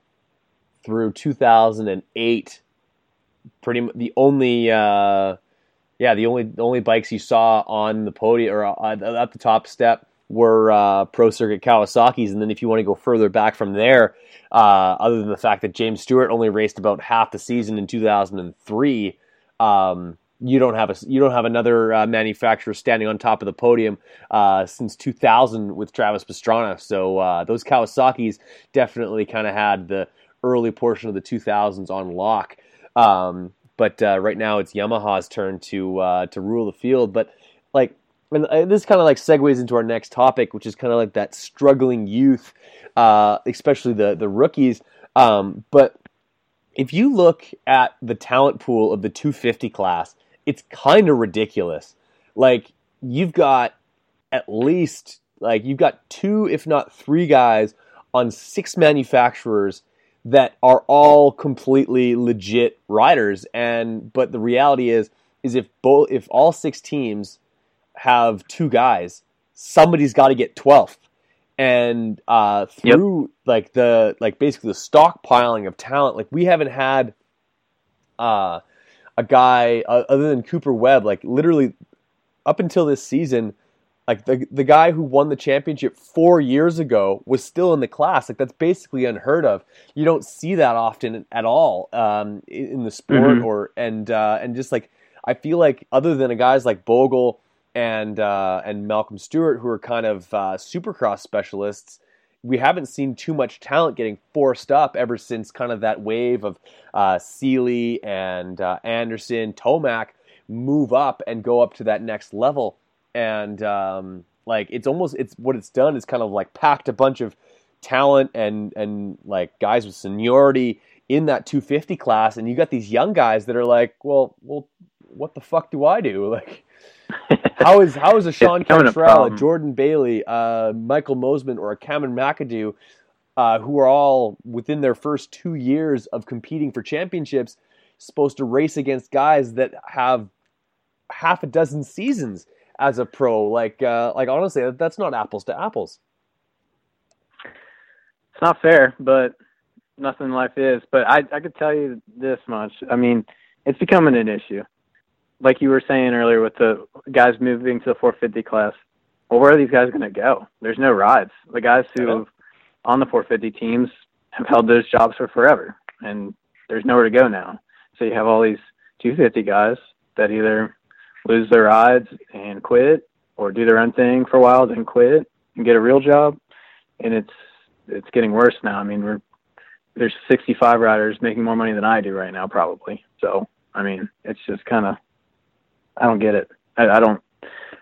Speaker 1: through 2008, pretty m- the only, uh, yeah, the only the only bikes you saw on the podium or uh, at the top step were uh, Pro Circuit Kawasaki's, and then if you want to go further back from there, uh, other than the fact that James Stewart only raced about half the season in 2003. Um, you don't have a you don't have another uh, manufacturer standing on top of the podium uh, since 2000 with Travis Pastrana. So uh, those Kawasaki's definitely kind of had the early portion of the 2000s on lock. Um, but uh, right now it's Yamaha's turn to to rule the field. But like and uh, this kind of like segues into our next topic, which is kind of like that struggling youth, uh, especially the the rookies. Um, but if you look at the talent pool of the 250 class, it's kind of ridiculous. Like you've got at least like you've got two, if not three guys on six manufacturers that are all completely legit riders. And but the reality is, is if both if all six teams have two guys, somebody's got to get 12th. And uh, through yep. like the like basically the stockpiling of talent, like we haven't had uh, a guy uh, other than Cooper Webb, like literally up until this season, like the the guy who won the championship four years ago was still in the class. Like that's basically unheard of. You don't see that often at all um, in the sport, mm-hmm. or and uh, and just like I feel like other than a guys like Bogle and uh, and Malcolm Stewart, who are kind of uh, supercross specialists, we haven't seen too much talent getting forced up ever since kind of that wave of uh, Seely and uh, Anderson, Tomac move up and go up to that next level. And um, like it's almost it's what it's done is kind of like packed a bunch of talent and and like guys with seniority in that 250 class, and you got these young guys that are like, well, well, what the fuck do I do? Like how is how is a Sean Cantrell, a, a, Jordan Bailey, uh, Michael Mosiman, or a Cameron McAdoo, uh, who are all within their first two years of competing for championships, supposed to race against guys that have half a dozen seasons as a pro? Like, uh, like honestly, that's not apples to apples.
Speaker 2: It's not fair, but nothing in life is. But I, I could tell you this much. I mean, it's becoming an issue like you were saying earlier with the guys moving to the 450 class, well, where are these guys going to go? There's no rides. The guys who on the 450 teams have held those jobs for forever, and there's nowhere to go now. So you have all these 250 guys that either lose their rides and quit, or do their own thing for a while, then quit and get a real job. And it's it's getting worse now. I mean, we're there's 65 riders making more money than I do right now, probably. So I mean, it's just kind of I don't get it. I, I don't.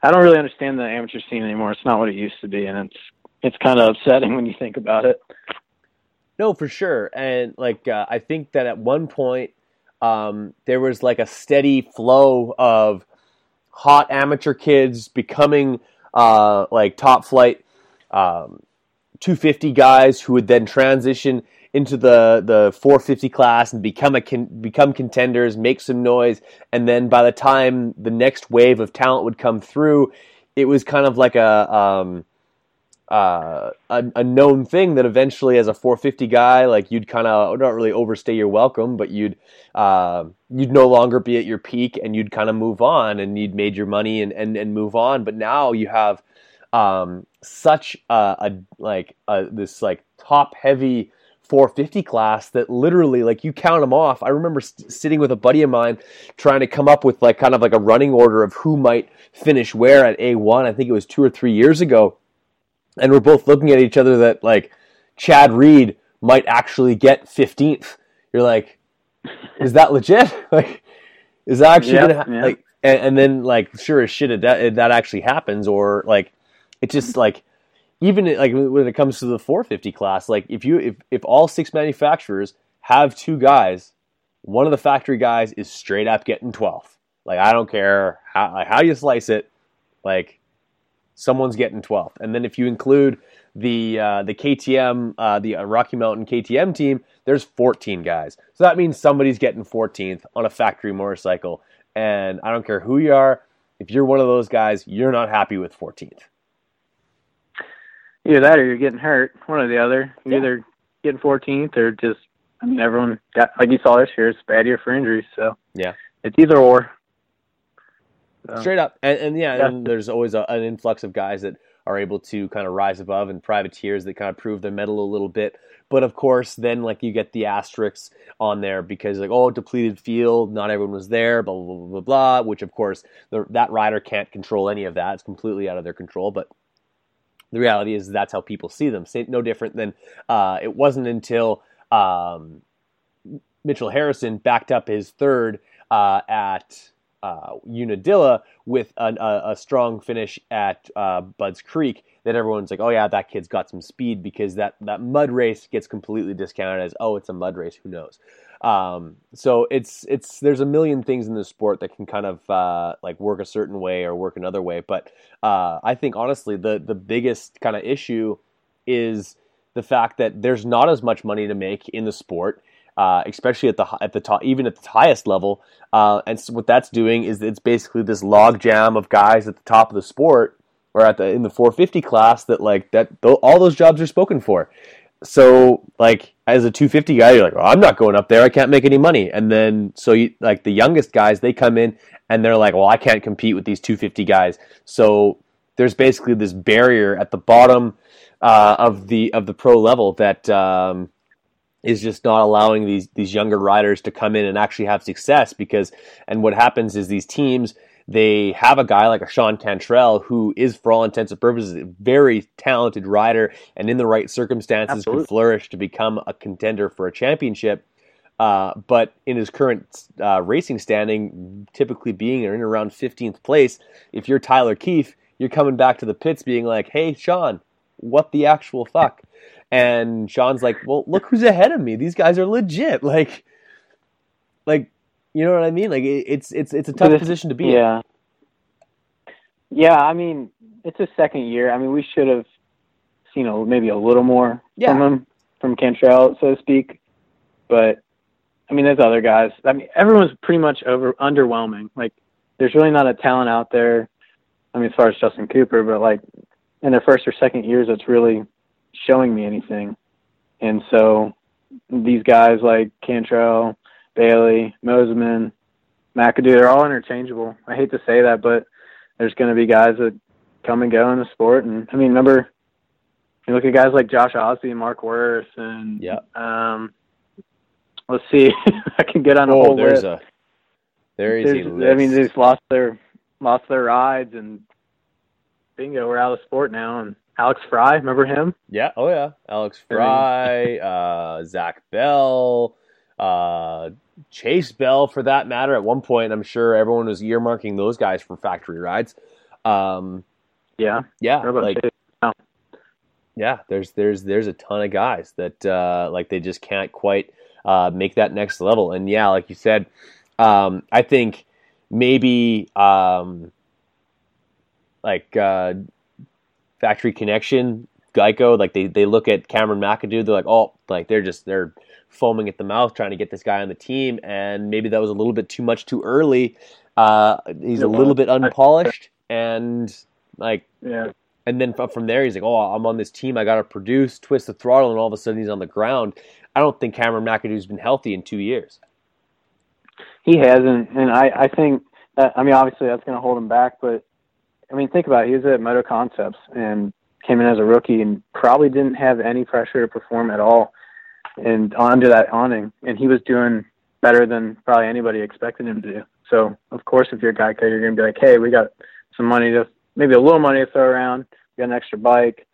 Speaker 2: I don't really understand the amateur scene anymore. It's not what it used to be, and it's it's kind of upsetting when you think about it.
Speaker 1: No, for sure, and like uh, I think that at one point um, there was like a steady flow of hot amateur kids becoming uh, like top flight um, 250 guys who would then transition into the the 450 class and become a con, become contenders, make some noise, and then by the time the next wave of talent would come through, it was kind of like a um, uh, a, a, known thing that eventually, as a 450 guy, like you'd kind of not really overstay your welcome, but you'd uh, you'd no longer be at your peak, and you'd kind of move on, and you'd made your money and and, and move on. But now you have um, such a, a like a, this like top heavy 450 class that literally like you count them off. I remember st- sitting with a buddy of mine trying to come up with like kind of like a running order of who might finish where at a1 i think it was two or three years ago. And we're both looking at each other that like chad reed might actually get 15th you're like is that legit? Like is that actually yep, gonna ha- like and, and, then like sure as shit it, that, that actually happens or like it just like even like when it comes to the 450 class, like if you if if all six manufacturers have two guys, one of the factory guys is straight up getting 12th. Like I don't care how like, how you slice it, like someone's getting 12th. And then if you include the uh, the KTM, uh, the Rocky Mountain KTM team, there's 14 guys. So that means somebody's getting 14th on a factory motorcycle. And I don't care who you are, if you're one of those guys, you're not happy with 14th.
Speaker 2: Either that or you're getting hurt. One or the other. You're yeah. either getting 14th or just. I mean, everyone got like you saw this year. It's bad year for injuries. So
Speaker 1: yeah,
Speaker 2: it's either or.
Speaker 1: So. Straight up, and, and yeah, yeah, and there's always a, an influx of guys that are able to kind of rise above and privateers that kind of prove their mettle a little bit. But of course, then like you get the asterisks on there because like oh depleted field, not everyone was there, blah blah blah blah blah. Which of course the, that rider can't control any of that; it's completely out of their control. But the reality is that's how people see them. No different than uh, it wasn't until um, Mitchell Harrison backed up his third uh, at uh, Unadilla with a, a, a, strong finish at uh, Budds Creek, that everyone's like, oh yeah, that kid's got some speed because that that mud race gets completely discounted as oh it's a mud race, who knows. Um, so it's it's there's a million things in the sport that can kind of uh, like work a certain way or work another way, but uh, I think honestly the the biggest kind of issue is the fact that there's not as much money to make in the sport. Uh, especially at the at the top, even at the highest level. Uh, and so what that's doing is it's basically this log jam of guys at the top of the sport or at the in the 450 class that like that all those jobs are spoken for. So like as a 250 guy, you're like, well, I'm not going up there. I can't make any money. And then so you like the youngest guys, they come in and they're like, well, I can't compete with these 250 guys. So there's basically this barrier at the bottom uh, of the of the pro level that um, is just not allowing these these younger riders to come in and actually have success because and what happens is these teams they have a guy like a Sean Cantrell who is for all intents and purposes a very talented rider and in the right circumstances Absolutely. could flourish to become a contender for a championship uh, but in his current uh, racing standing, typically being in around 15th place, if you're Tyler Keefe, you're coming back to the pits being like, hey, Sean, what the actual fuck? And Sean's like, well, look who's ahead of me. These guys are legit. Like, like, you know what I mean? Like, it's it's it's a tough this, position to be
Speaker 2: yeah. in. Yeah, I mean, it's a second year. I mean, we should have seen a, maybe a little more yeah. from him, from Cantrell, so to speak. But I mean, there's other guys. I mean, everyone's pretty much over underwhelming. Like, there's really not a talent out there. I mean, as far as Justin Cooper, but like in their first or second years, it's really showing me anything. And so these guys like Cantrell, Bailey, Mosiman, McAdoo, they're all interchangeable. I hate to say that, but there's going to be guys that come and go in the sport. And I mean, remember, you look at guys like Josh Osby and Mark Worth, and
Speaker 1: yeah.
Speaker 2: Um, let's see, I can get on a
Speaker 1: oh,
Speaker 2: whole
Speaker 1: there's
Speaker 2: list.
Speaker 1: A, there is a list.
Speaker 2: I mean, they've lost their lost their rides, and bingo, we're out of sport now. And Alex Fry, remember him?
Speaker 1: Yeah. Oh yeah, Alex Fry, uh, Zach Bell, uh, Chase Bell, for that matter. At one point, I'm sure everyone was earmarking those guys for factory rides. Um,
Speaker 2: yeah.
Speaker 1: Yeah. Like, yeah. There's there's there's a ton of guys that uh, like they just can't quite uh, make that next level. And yeah, like you said, um, I think maybe um, like uh, Factory Connection, Geico, like they, they look at Cameron McAdoo, they're like, oh, like they're just they're foaming at the mouth trying to get this guy on the team, and maybe that was a little bit too much too early. Uh, he's a little bit unpolished, and like
Speaker 2: yeah.
Speaker 1: And then from there, he's like, "Oh, I'm on this team. I got to produce, twist the throttle," and all of a sudden, he's on the ground. I don't think Cameron McAdoo's been healthy in two years.
Speaker 2: He hasn't, and I, I think that, I mean, obviously that's going to hold him back. But I mean, think about it. He was at Moto Concepts and came in as a rookie and probably didn't have any pressure to perform at all, and under that awning, and he was doing better than probably anybody expected him to do. So of course, if you're a Geico, you're going to be like, hey, we got some money to maybe a little money to throw around. We got an extra bike.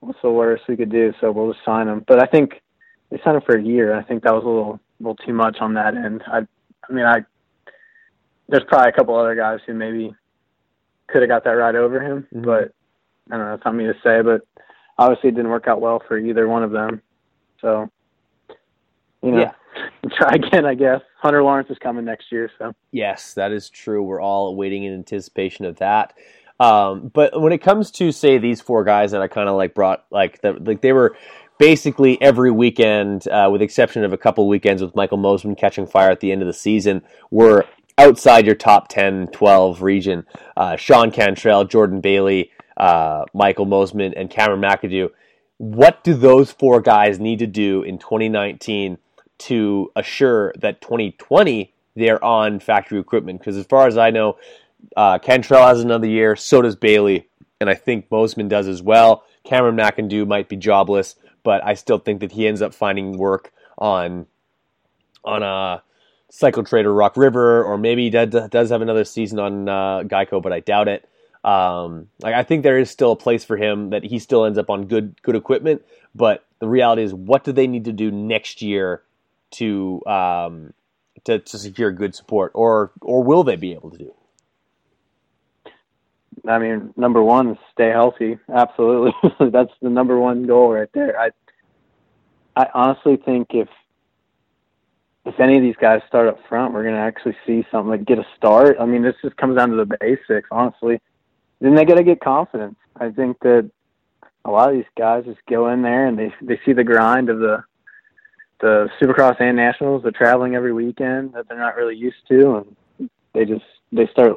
Speaker 2: What's the worst we could do? So we'll just sign him. But I think they signed him for a year. I think that was a little little too much on that end. I I mean I there's probably a couple other guys who maybe could have got that right over him, mm-hmm. but I don't know, it's not me to say, but obviously it didn't work out well for either one of them. So you know, yeah. try again, I guess. Hunter Lawrence is coming next year, so
Speaker 1: yes, that is true. We're all waiting in anticipation of that. Um, but when it comes to say these four guys that I kind of like brought, like the, like they were basically every weekend, uh, with exception of a couple weekends with Michael Mosiman catching fire at the end of the season, were outside your top 10, 12 region. Uh, Sean Cantrell, Jordan Bailey, uh, Michael Mosiman, and Cameron McAdoo. What do those four guys need to do in 2019 to assure that 2020 they're on factory equipment? Because as far as I know, uh, Cantrell has another year, so does Bailey, and I think Mosiman does as well. Cameron McAdoo might be jobless but I still think that he ends up finding work on on a Cycle Trader Rock River, or maybe he does have another season on uh, Geico, but I doubt it. Um, like I think there is still a place for him that he still ends up on good good equipment, but the reality is, what do they need to do next year to um, to, to secure good support, or or will they be able to do?
Speaker 2: I mean, number one stay healthy. Absolutely, that's the number one goal right there. I I honestly think if if any of these guys start up front, we're going to actually see something like get a start. I mean, this just comes down to the basics, honestly. Then they got to get confidence. I think that a lot of these guys just go in there and they they see the grind of the the Supercross and Nationals. They're traveling every weekend that they're not really used to, and they just they start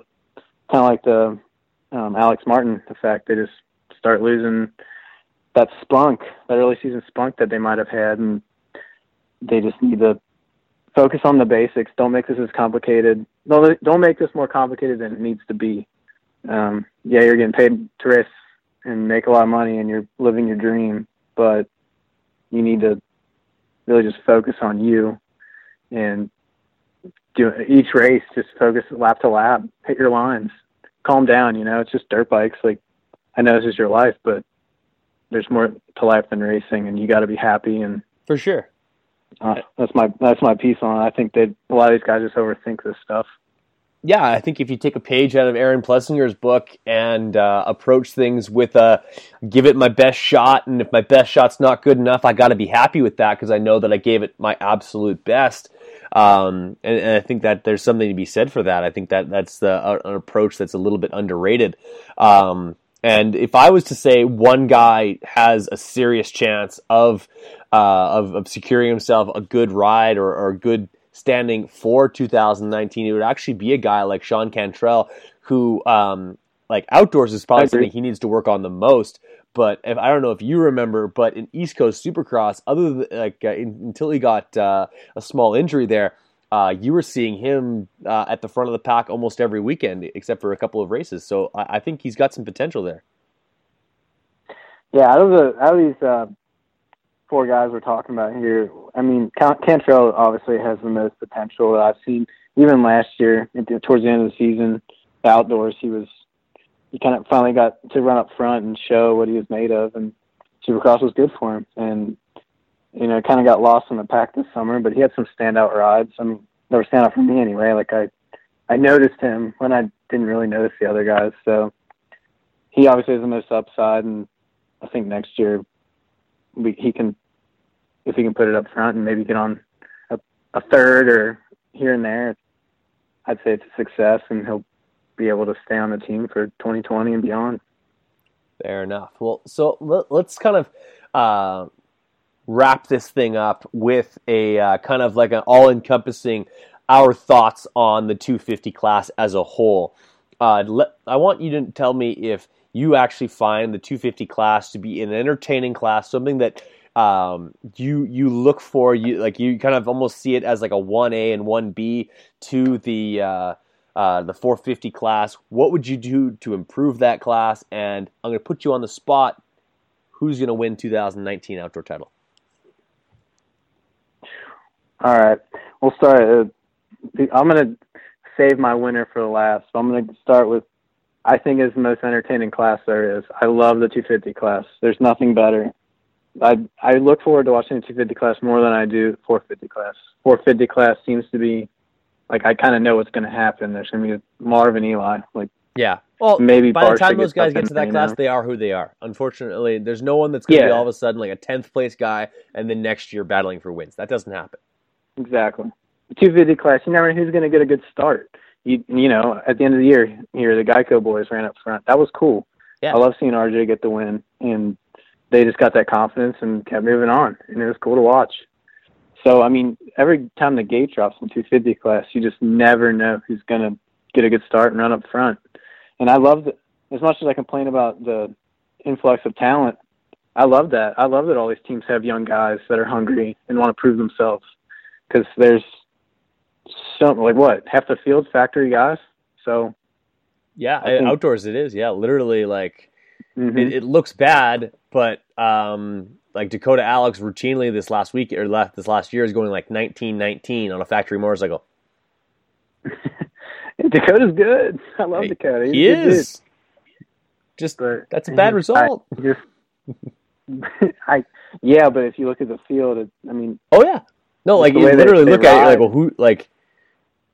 Speaker 2: kind of like the um, Alex Martin effect. They just start losing that spunk, that early season spunk that they might have had, and they just need to focus on the basics. Don't make this as complicated. Don't don't make this more complicated than it needs to be. Um, yeah, you're getting paid to race and make a lot of money, and you're living your dream, but you need to really just focus on you and do each race. Just focus lap to lap, hit your lines, calm down. You know, it's just dirt bikes. Like I know this is your life, but there's more to life than racing, and you got to be happy and
Speaker 1: for sure.
Speaker 2: Uh, that's my that's my piece on it. I think that a lot of these guys just overthink this stuff.
Speaker 1: Yeah, I think if you take a page out of Aaron Plessinger's book and uh, approach things with a give it my best shot, and if my best shot's not good enough, I got to be happy with that because I know that I gave it my absolute best. Um, and, and, I think that there's something to be said for that. I think that that's the, uh, an approach that's a little bit underrated. Um, and if I was to say one guy has a serious chance of uh, of, of, securing himself a good ride or, or, a good standing for 2019, it would actually be a guy like Sean Cantrell, who um, like outdoors is probably something he needs to work on the most. But if, I don't know if you remember, but in East Coast Supercross, other than like uh, in, until he got uh, a small injury there, uh, you were seeing him uh, at the front of the pack almost every weekend, except for a couple of races. So I, I think he's got some potential there.
Speaker 2: Yeah, out of the out of these uh, four guys we're talking about here, I mean, Cantrell obviously has the most potential that I've seen. Even last year, towards the end of the season, the outdoors, he was he kind of finally got to run up front and show what he was made of, and Supercross was good for him. And you know, kind of got lost in the pack this summer, but he had some standout rides. I mean, they were standout for me anyway. Like I, I noticed him when I didn't really notice the other guys. So he obviously has the most upside, and I think next year we, he can, if he can put it up front and maybe get on a, a third or here and there, I'd say it's a success, and he'll be able to stay on the team for 2020 and beyond.
Speaker 1: Fair enough. Well, so let, us kind of. Uh, wrap this thing up with a uh, kind of like an all encompassing our thoughts on the 250 class as a whole. Uh, let, I want you to tell me if you actually find the 250 class to be an entertaining class, something that um, you you look for. You like you kind of almost see it as like a 1A and 1B to the uh, uh, the 450 class. What would you do to improve that class? And I'm going to put you on the spot. Who's going to win 2019 outdoor title?
Speaker 2: All right. We'll start. Uh, I'm going to save my winner for the last. So I'm going to start with, I think is the most entertaining class there is. I love the 250 class. There's nothing better. I I look forward to watching the 250 class more than I do 450 class. 450 class seems to be like I kind of know what's going to happen. There's going to be Marvin Eli. Like
Speaker 1: yeah. Well, maybe by the time those guys get to that class, know? they are who they are. Unfortunately, there's no one that's going to yeah. be all of a sudden like a 10th place guy and then next year battling for wins. That doesn't happen.
Speaker 2: Exactly. 250 class, you never know who's going to get a good start. You, you know, at the end of the year, here the Geico boys ran up front. That was cool. Yeah. I love seeing RJ get the win, and they just got that confidence and kept moving on, and it was cool to watch. So, I mean, every time the gate drops in 250 class, you just never know who's going to get a good start and run up front. And I love that. As much as I complain about the influx of talent, I love that. I love that all these teams have young guys that are hungry and want to prove themselves because there's some like what half the field's factory guys. So
Speaker 1: yeah, think, outdoors it is. Yeah, literally like mm-hmm. it, it, looks bad, but um, like Dakota Alix routinely this last week or last, this last year is going like 1919 on a factory motorcycle.
Speaker 2: Dakota's good. I love hey, Dakota.
Speaker 1: He's he is. Dude. Just but that's a bad result.
Speaker 2: I just, I yeah, but if you look at the field, it, I mean,
Speaker 1: oh yeah, no, like you literally look at it like, well, who like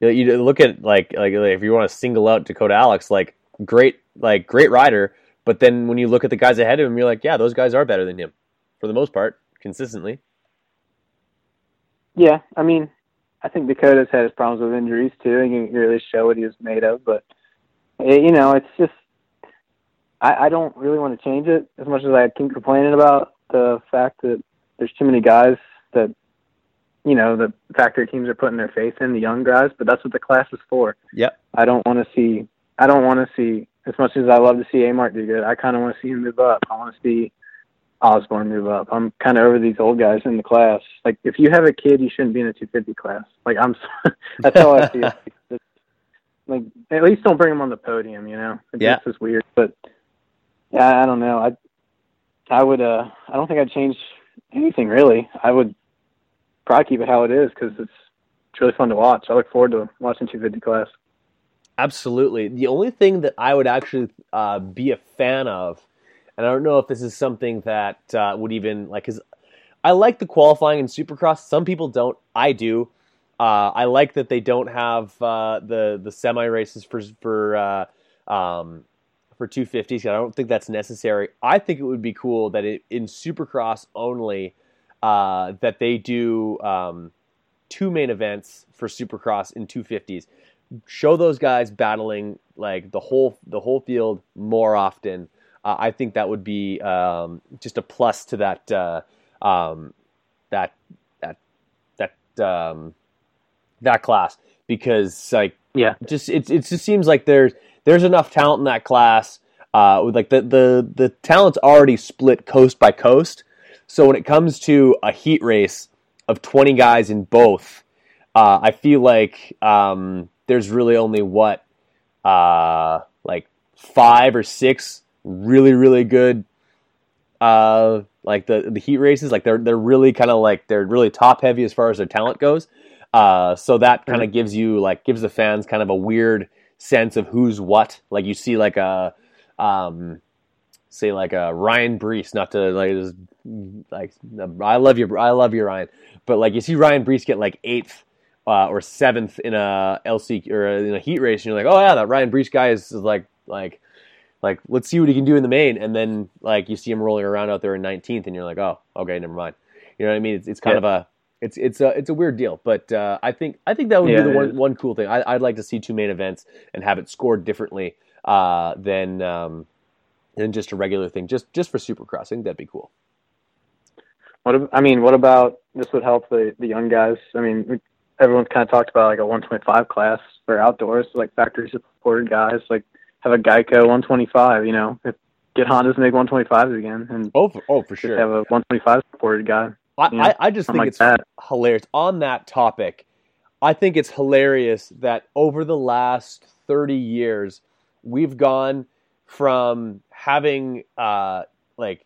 Speaker 1: You, you look at like like if you want to single out Dakota Alix, like great like great rider, but then when you look at the guys ahead of him, you're like, yeah, those guys are better than him for the most part, consistently.
Speaker 2: Yeah, I mean, I think Dakota's had his problems with injuries too. And can really show what he was made of, but eh, you know, it's just I, I don't really want to change it as much as I keep complaining about the fact that there's too many guys that you know the factory teams are putting their faith in the young guys, but that's what the class is for.
Speaker 1: Yep.
Speaker 2: I don't want to see. I don't want to see as much as I love to see Amart do good. I kind of want to see him move up. I want to see Osborne move up. I'm kind of over these old guys in the class. Like if you have a kid, you shouldn't be in a 250 class. Like I'm. that's how I see it. like at least don't bring him on the podium. You know. It's
Speaker 1: yeah.
Speaker 2: just weird, but yeah, I don't know. I I would. uh I don't think I'd change anything really. I would probably keep it how it is because it's it's really fun to watch. I look forward to watching 250 class.
Speaker 1: Absolutely. The only thing that I would actually uh, be a fan of, and I don't know if this is something that uh, would even like, because I like the qualifying in Supercross. Some people don't. I do. Uh, I like that they don't have uh, the the semi races for for uh, um, for 250s. I don't think that's necessary. I think it would be cool that it, in Supercross only uh, that they do um, two main events for Supercross in 250s. Show those guys battling like the whole the whole field more often. Uh, I think that would be um, just a plus to that uh, um, that that that um, that class because like
Speaker 2: yeah,
Speaker 1: just it it just seems like there's there's enough talent in that class. Uh, with like the, the the talent's already split coast by coast. So when it comes to a heat race of 20 guys in both, uh, I feel like um, there's really only what uh, like five or six really really good uh, like the the heat races. Like they're they're really kind of like they're really top heavy as far as their talent goes. Uh, so that kind of mm-hmm. gives you like gives the fans kind of a weird sense of who's what. Like you see like a um, say like a Ryan Breece, not to like just, like I love you, I love you, Ryan, but like you see Ryan Breece get like eighth uh, or seventh in a LC or in a heat race, and you're like, oh yeah, that Ryan Breece guy is, is like like like let's see what he can do in the main, and then like you see him rolling around out there in 19th, and you're like, oh okay, never mind. You know what I mean? It's, it's kind yeah. of a it's it's a it's a weird deal, but uh, I think I think that would yeah, be the one one cool thing. I, would like to see two main events and have it scored differently uh, than um, than just a regular thing, just just for Supercross. I think that'd be cool.
Speaker 2: What I mean, what about this would help the the young guys? I mean, everyone's kind of talked about like a 125 class for outdoors, like factory supported guys, like have a Geico 125. You know, if, get Hondas to make 125s again, and
Speaker 1: oh, for, oh, for sure,
Speaker 2: have a 125 supported guy.
Speaker 1: I, I, I, just think like it's that. hilarious. On that topic, I think it's hilarious that over the last 30 years, we've gone from having uh, like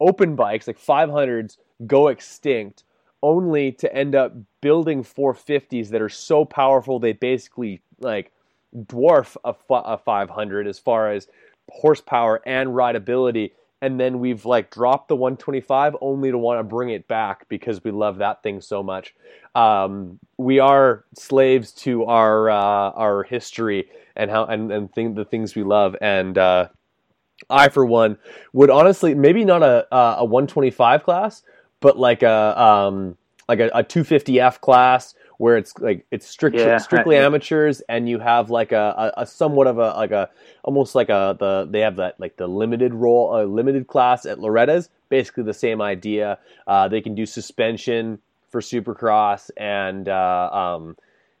Speaker 1: open bikes, like 500s, go extinct, only to end up building 450s that are so powerful they basically like dwarf a, a 500 as far as horsepower and rideability and then we've like dropped the 125 only to want to bring it back because we love that thing so much. Um, we are slaves to our uh, our history and how and and thing, the things we love. And uh, I, for one, would honestly maybe not a a 125 class, but like a um, like a, a 250F class where it's like it's strictly yeah, strictly amateurs, and you have like a, a, a, somewhat of a like a almost like a the they have that like the limited role a limited class at Loretta's, basically the same idea. Uh, they can do suspension for Supercross and uh, um,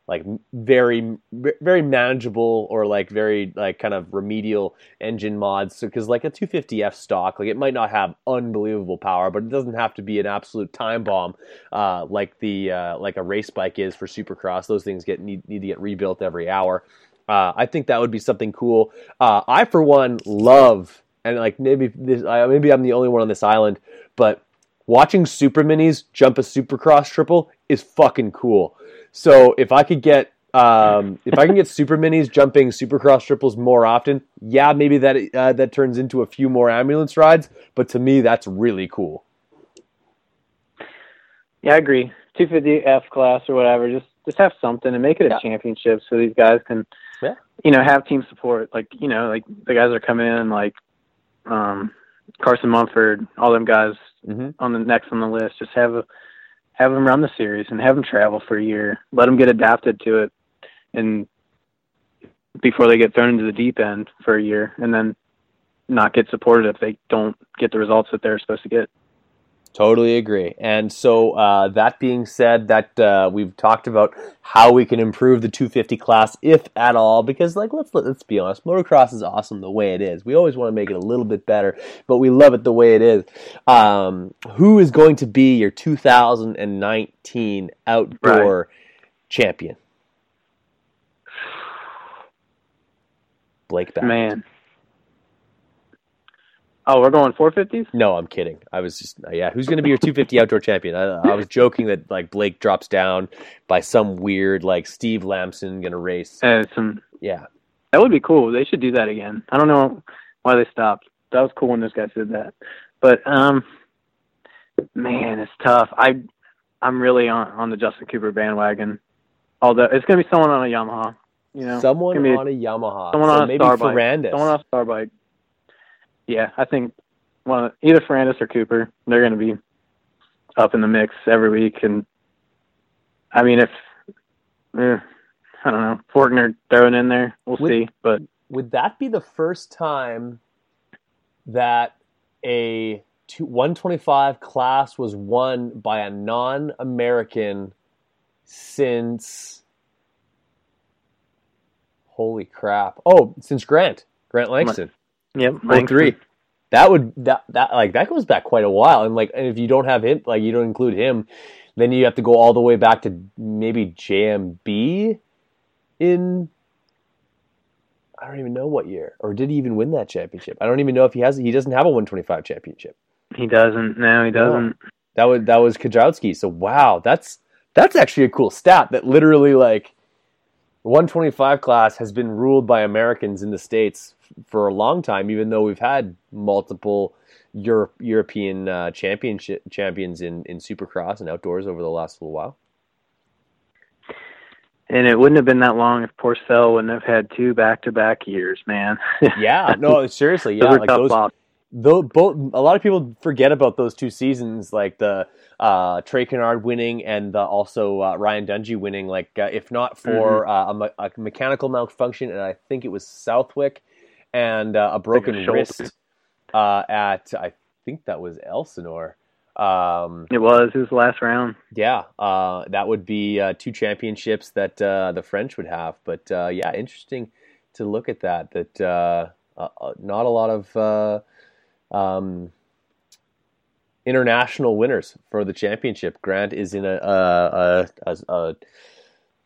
Speaker 1: like very very manageable or like very like kind of remedial engine mods. Because so, like a 250f stock like it might not have unbelievable power but it doesn't have to be an absolute time bomb uh, like the uh, like a race bike is for supercross. Those things get need, need to get rebuilt every hour. Uh, i think that would be something cool. Uh, i for one love and like maybe this, maybe i'm the only one on this island but watching super minis jump a supercross triple is fucking cool so if I could get um, if I can get super minis jumping supercross triples more often, yeah, maybe that uh, that turns into a few more ambulance rides. But to me, that's really cool.
Speaker 2: Yeah, I agree. 250 F class or whatever, just just have something and make it a
Speaker 1: Yeah.
Speaker 2: championship so these guys can,
Speaker 1: Yeah.
Speaker 2: you know, have team support. Like you know, like the guys are coming in like um, Carson Mumford, all them guys
Speaker 1: hmm
Speaker 2: on the next on the list. Just have a, have them run the series and have them travel for a year. Let them get adapted to it, and before they get thrown into the deep end for a year, and then not get supported if they don't get the results that they're supposed to get.
Speaker 1: Totally agree. And so, uh, that being said, that uh, we've talked about how we can improve the 250 class, if at all, because like let's let's be honest, motocross is awesome the way it is. We always want to make it a little bit better, but we love it the way it is. Um, who is going to be your 2019 outdoor champion? Blake Baggett.
Speaker 2: Man. Oh, we're going 450s.
Speaker 1: No, I'm kidding. I was just yeah. Who's going to be your 250 outdoor champion? I, I was joking that like Blake drops down by some weird like Steve Lamson going to race.
Speaker 2: Uh, some
Speaker 1: Yeah,
Speaker 2: that would be cool. They should do that again. I don't know why they stopped. That was cool when those guys did that. But um, man, it's tough. I I'm really on on the Justin Cooper bandwagon. Although it's gonna be someone on a Yamaha. You know,
Speaker 1: someone
Speaker 2: It's gonna be
Speaker 1: on a Yamaha.
Speaker 2: someone
Speaker 1: so
Speaker 2: on a
Speaker 1: maybe
Speaker 2: star bike.
Speaker 1: Ferrandis.
Speaker 2: someone on a star bike. Yeah, I think one either Ferrandis or Cooper. They're gonna be up in the mix every week. And I mean, if eh, I don't know, Forkner throwing in there, we'll
Speaker 1: Would-
Speaker 2: see. But
Speaker 1: Would that be the first time that a two, 125 class was won by a non-American since? Holy crap! Oh, since Grant, Grant Langston.
Speaker 2: Yep,
Speaker 1: Oh, three. That would that that like that goes back quite a while, and like and if you don't have him, like you don't include him, then you have to go all the way back to maybe JMB in I don't even know what year, or did he even win that championship? I don't even know if he has. He doesn't have a 125 championship.
Speaker 2: He doesn't. No, he doesn't.
Speaker 1: That was that was Kiedrowski. So wow, that's that's actually a cool stat. That literally like 125 class has been ruled by Americans in the states for a long time, even though we've had multiple Europe, European uh, championship champions in in Supercross and outdoors over the last little while.
Speaker 2: And it wouldn't have been that long if Pourcel wouldn't have had two back-to-back years, man.
Speaker 1: Yeah, no, seriously, yeah,
Speaker 2: Those
Speaker 1: like those. Though both a lot of people forget about those two seasons, like the uh, Trey Canard winning and the, also uh, Ryan Dungey winning. Like uh, if not for
Speaker 2: Mm-hmm.
Speaker 1: uh, a, a mechanical malfunction, and I think it was Southwick, and uh, a broken
Speaker 2: shoulder.
Speaker 1: wrist uh, at I think that was Elsinore. Um,
Speaker 2: It was. It was the last round.
Speaker 1: yeah, uh, that would be uh, two championships that uh, the French would have. But uh, yeah, interesting to look at that. That uh, uh, uh, not a lot of uh, um, international winners for the championship. Grant is in a a, a, a, a,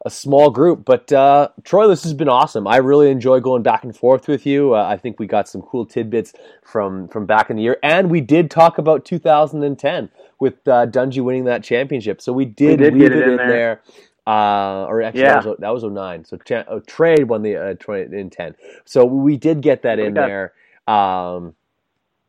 Speaker 1: a small group, but uh, Troy, this has been awesome. I really enjoy going back and forth with you. Uh, I think we got some cool tidbits from from back in the year, and we did talk about 2010 with uh, Dungey winning that championship. So we did,
Speaker 2: we
Speaker 1: did
Speaker 2: get it in there.
Speaker 1: there. Uh, or actually,
Speaker 2: Yeah.
Speaker 1: that, was, that was 09. So oh, trade won the uh, 20 in 10. So we did get that in there. Um,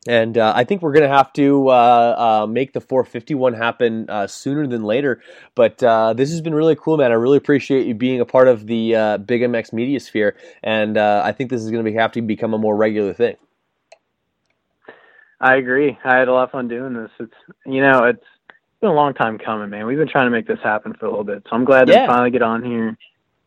Speaker 1: and uh, I think we're going to have to uh, uh, make the 451 happen uh, sooner than later. But uh, this has been really cool, man. I really appreciate you being a part of the uh, Big MX media sphere, and uh, I think this is going to be, have to become a more regular thing.
Speaker 2: I agree. I had a lot of fun doing this. It's you know, it's been a long time coming, man. We've been trying to make this happen for a little bit. So I'm glad
Speaker 1: Yeah.
Speaker 2: to finally get on here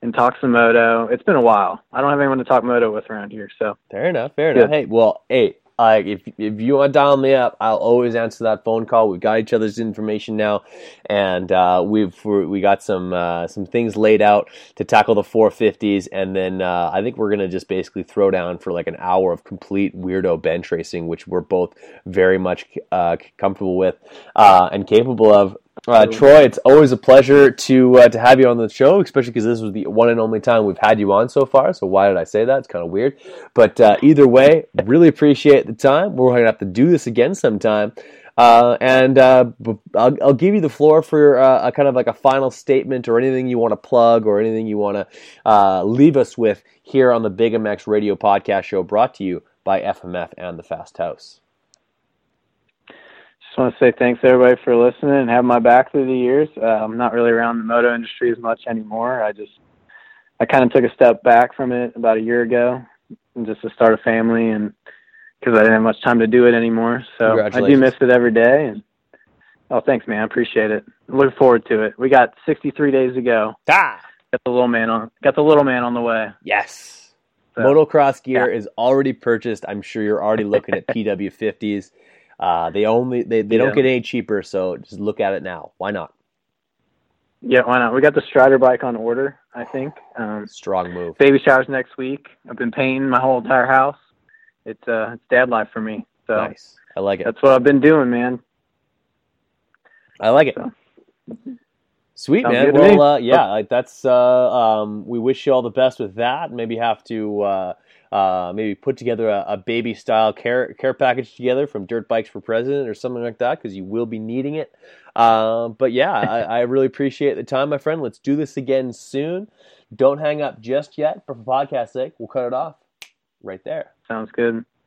Speaker 2: and talk some moto. It's been a while. I don't have anyone to talk moto with around here, so
Speaker 1: Fair enough. Fair enough.
Speaker 2: Good.
Speaker 1: Hey, well, hey, uh, if if you want to dial me up, I'll always answer that phone call. We've got each other's information now, and uh, we've we got some uh, some things laid out to tackle the 450s, and then uh, I think we're gonna just basically throw down for like an hour of complete weirdo bench racing, which we're both very much uh, comfortable with uh, and capable of. Uh, Troy, it's always a pleasure to uh, to have you on the show, especially because this was the one and only time we've had you on so far. So why did I say that? It's kind of weird, but uh, either way, really appreciate the time. We're gonna have to do this again sometime, uh, and uh, I'll, I'll give you the floor for uh, a kind of like a final statement or anything you want to plug or anything you want to uh, leave us with here on the Big MX Radio Podcast Show, brought to you by FMF and the Fast House.
Speaker 2: Just want to say thanks everybody for listening and having my back through the years. Uh, I'm not really around the moto industry as much anymore. I just I kind of took a step back from it about a year ago, and just to start a family and because I didn't have much time to do it anymore. So I do miss it every day. And oh, thanks, man. I appreciate it. Look forward to it. We got 63 days to go.
Speaker 1: Ah!
Speaker 2: Got the little man on. Got the little man on the way.
Speaker 1: Yes. So, Motocross gear yeah. is already purchased. I'm sure you're already looking at PW50s. Uh, they only they, they yeah. don't get any cheaper, so just look at it now. Why not?
Speaker 2: Yeah, why not? We got the Strider bike on order. I think. Um,
Speaker 1: Strong move.
Speaker 2: Baby showers next week. I've been painting my whole entire house. It's uh, it's dad life for me. So
Speaker 1: nice. I like it.
Speaker 2: That's what I've been doing, man.
Speaker 1: I like it. So. Sweet Sounds man. Well, uh, yeah, like that's. Uh, um, we wish you all the best with that. Maybe have to uh, uh, maybe put together a, a, baby style care care package together from Dirt Bikes for President or something like that because you will be needing it. Uh, but yeah, I, I, really appreciate the time, my friend. Let's do this again soon. Don't hang up just yet, for podcast sake. We'll cut it off right there.
Speaker 2: Sounds good.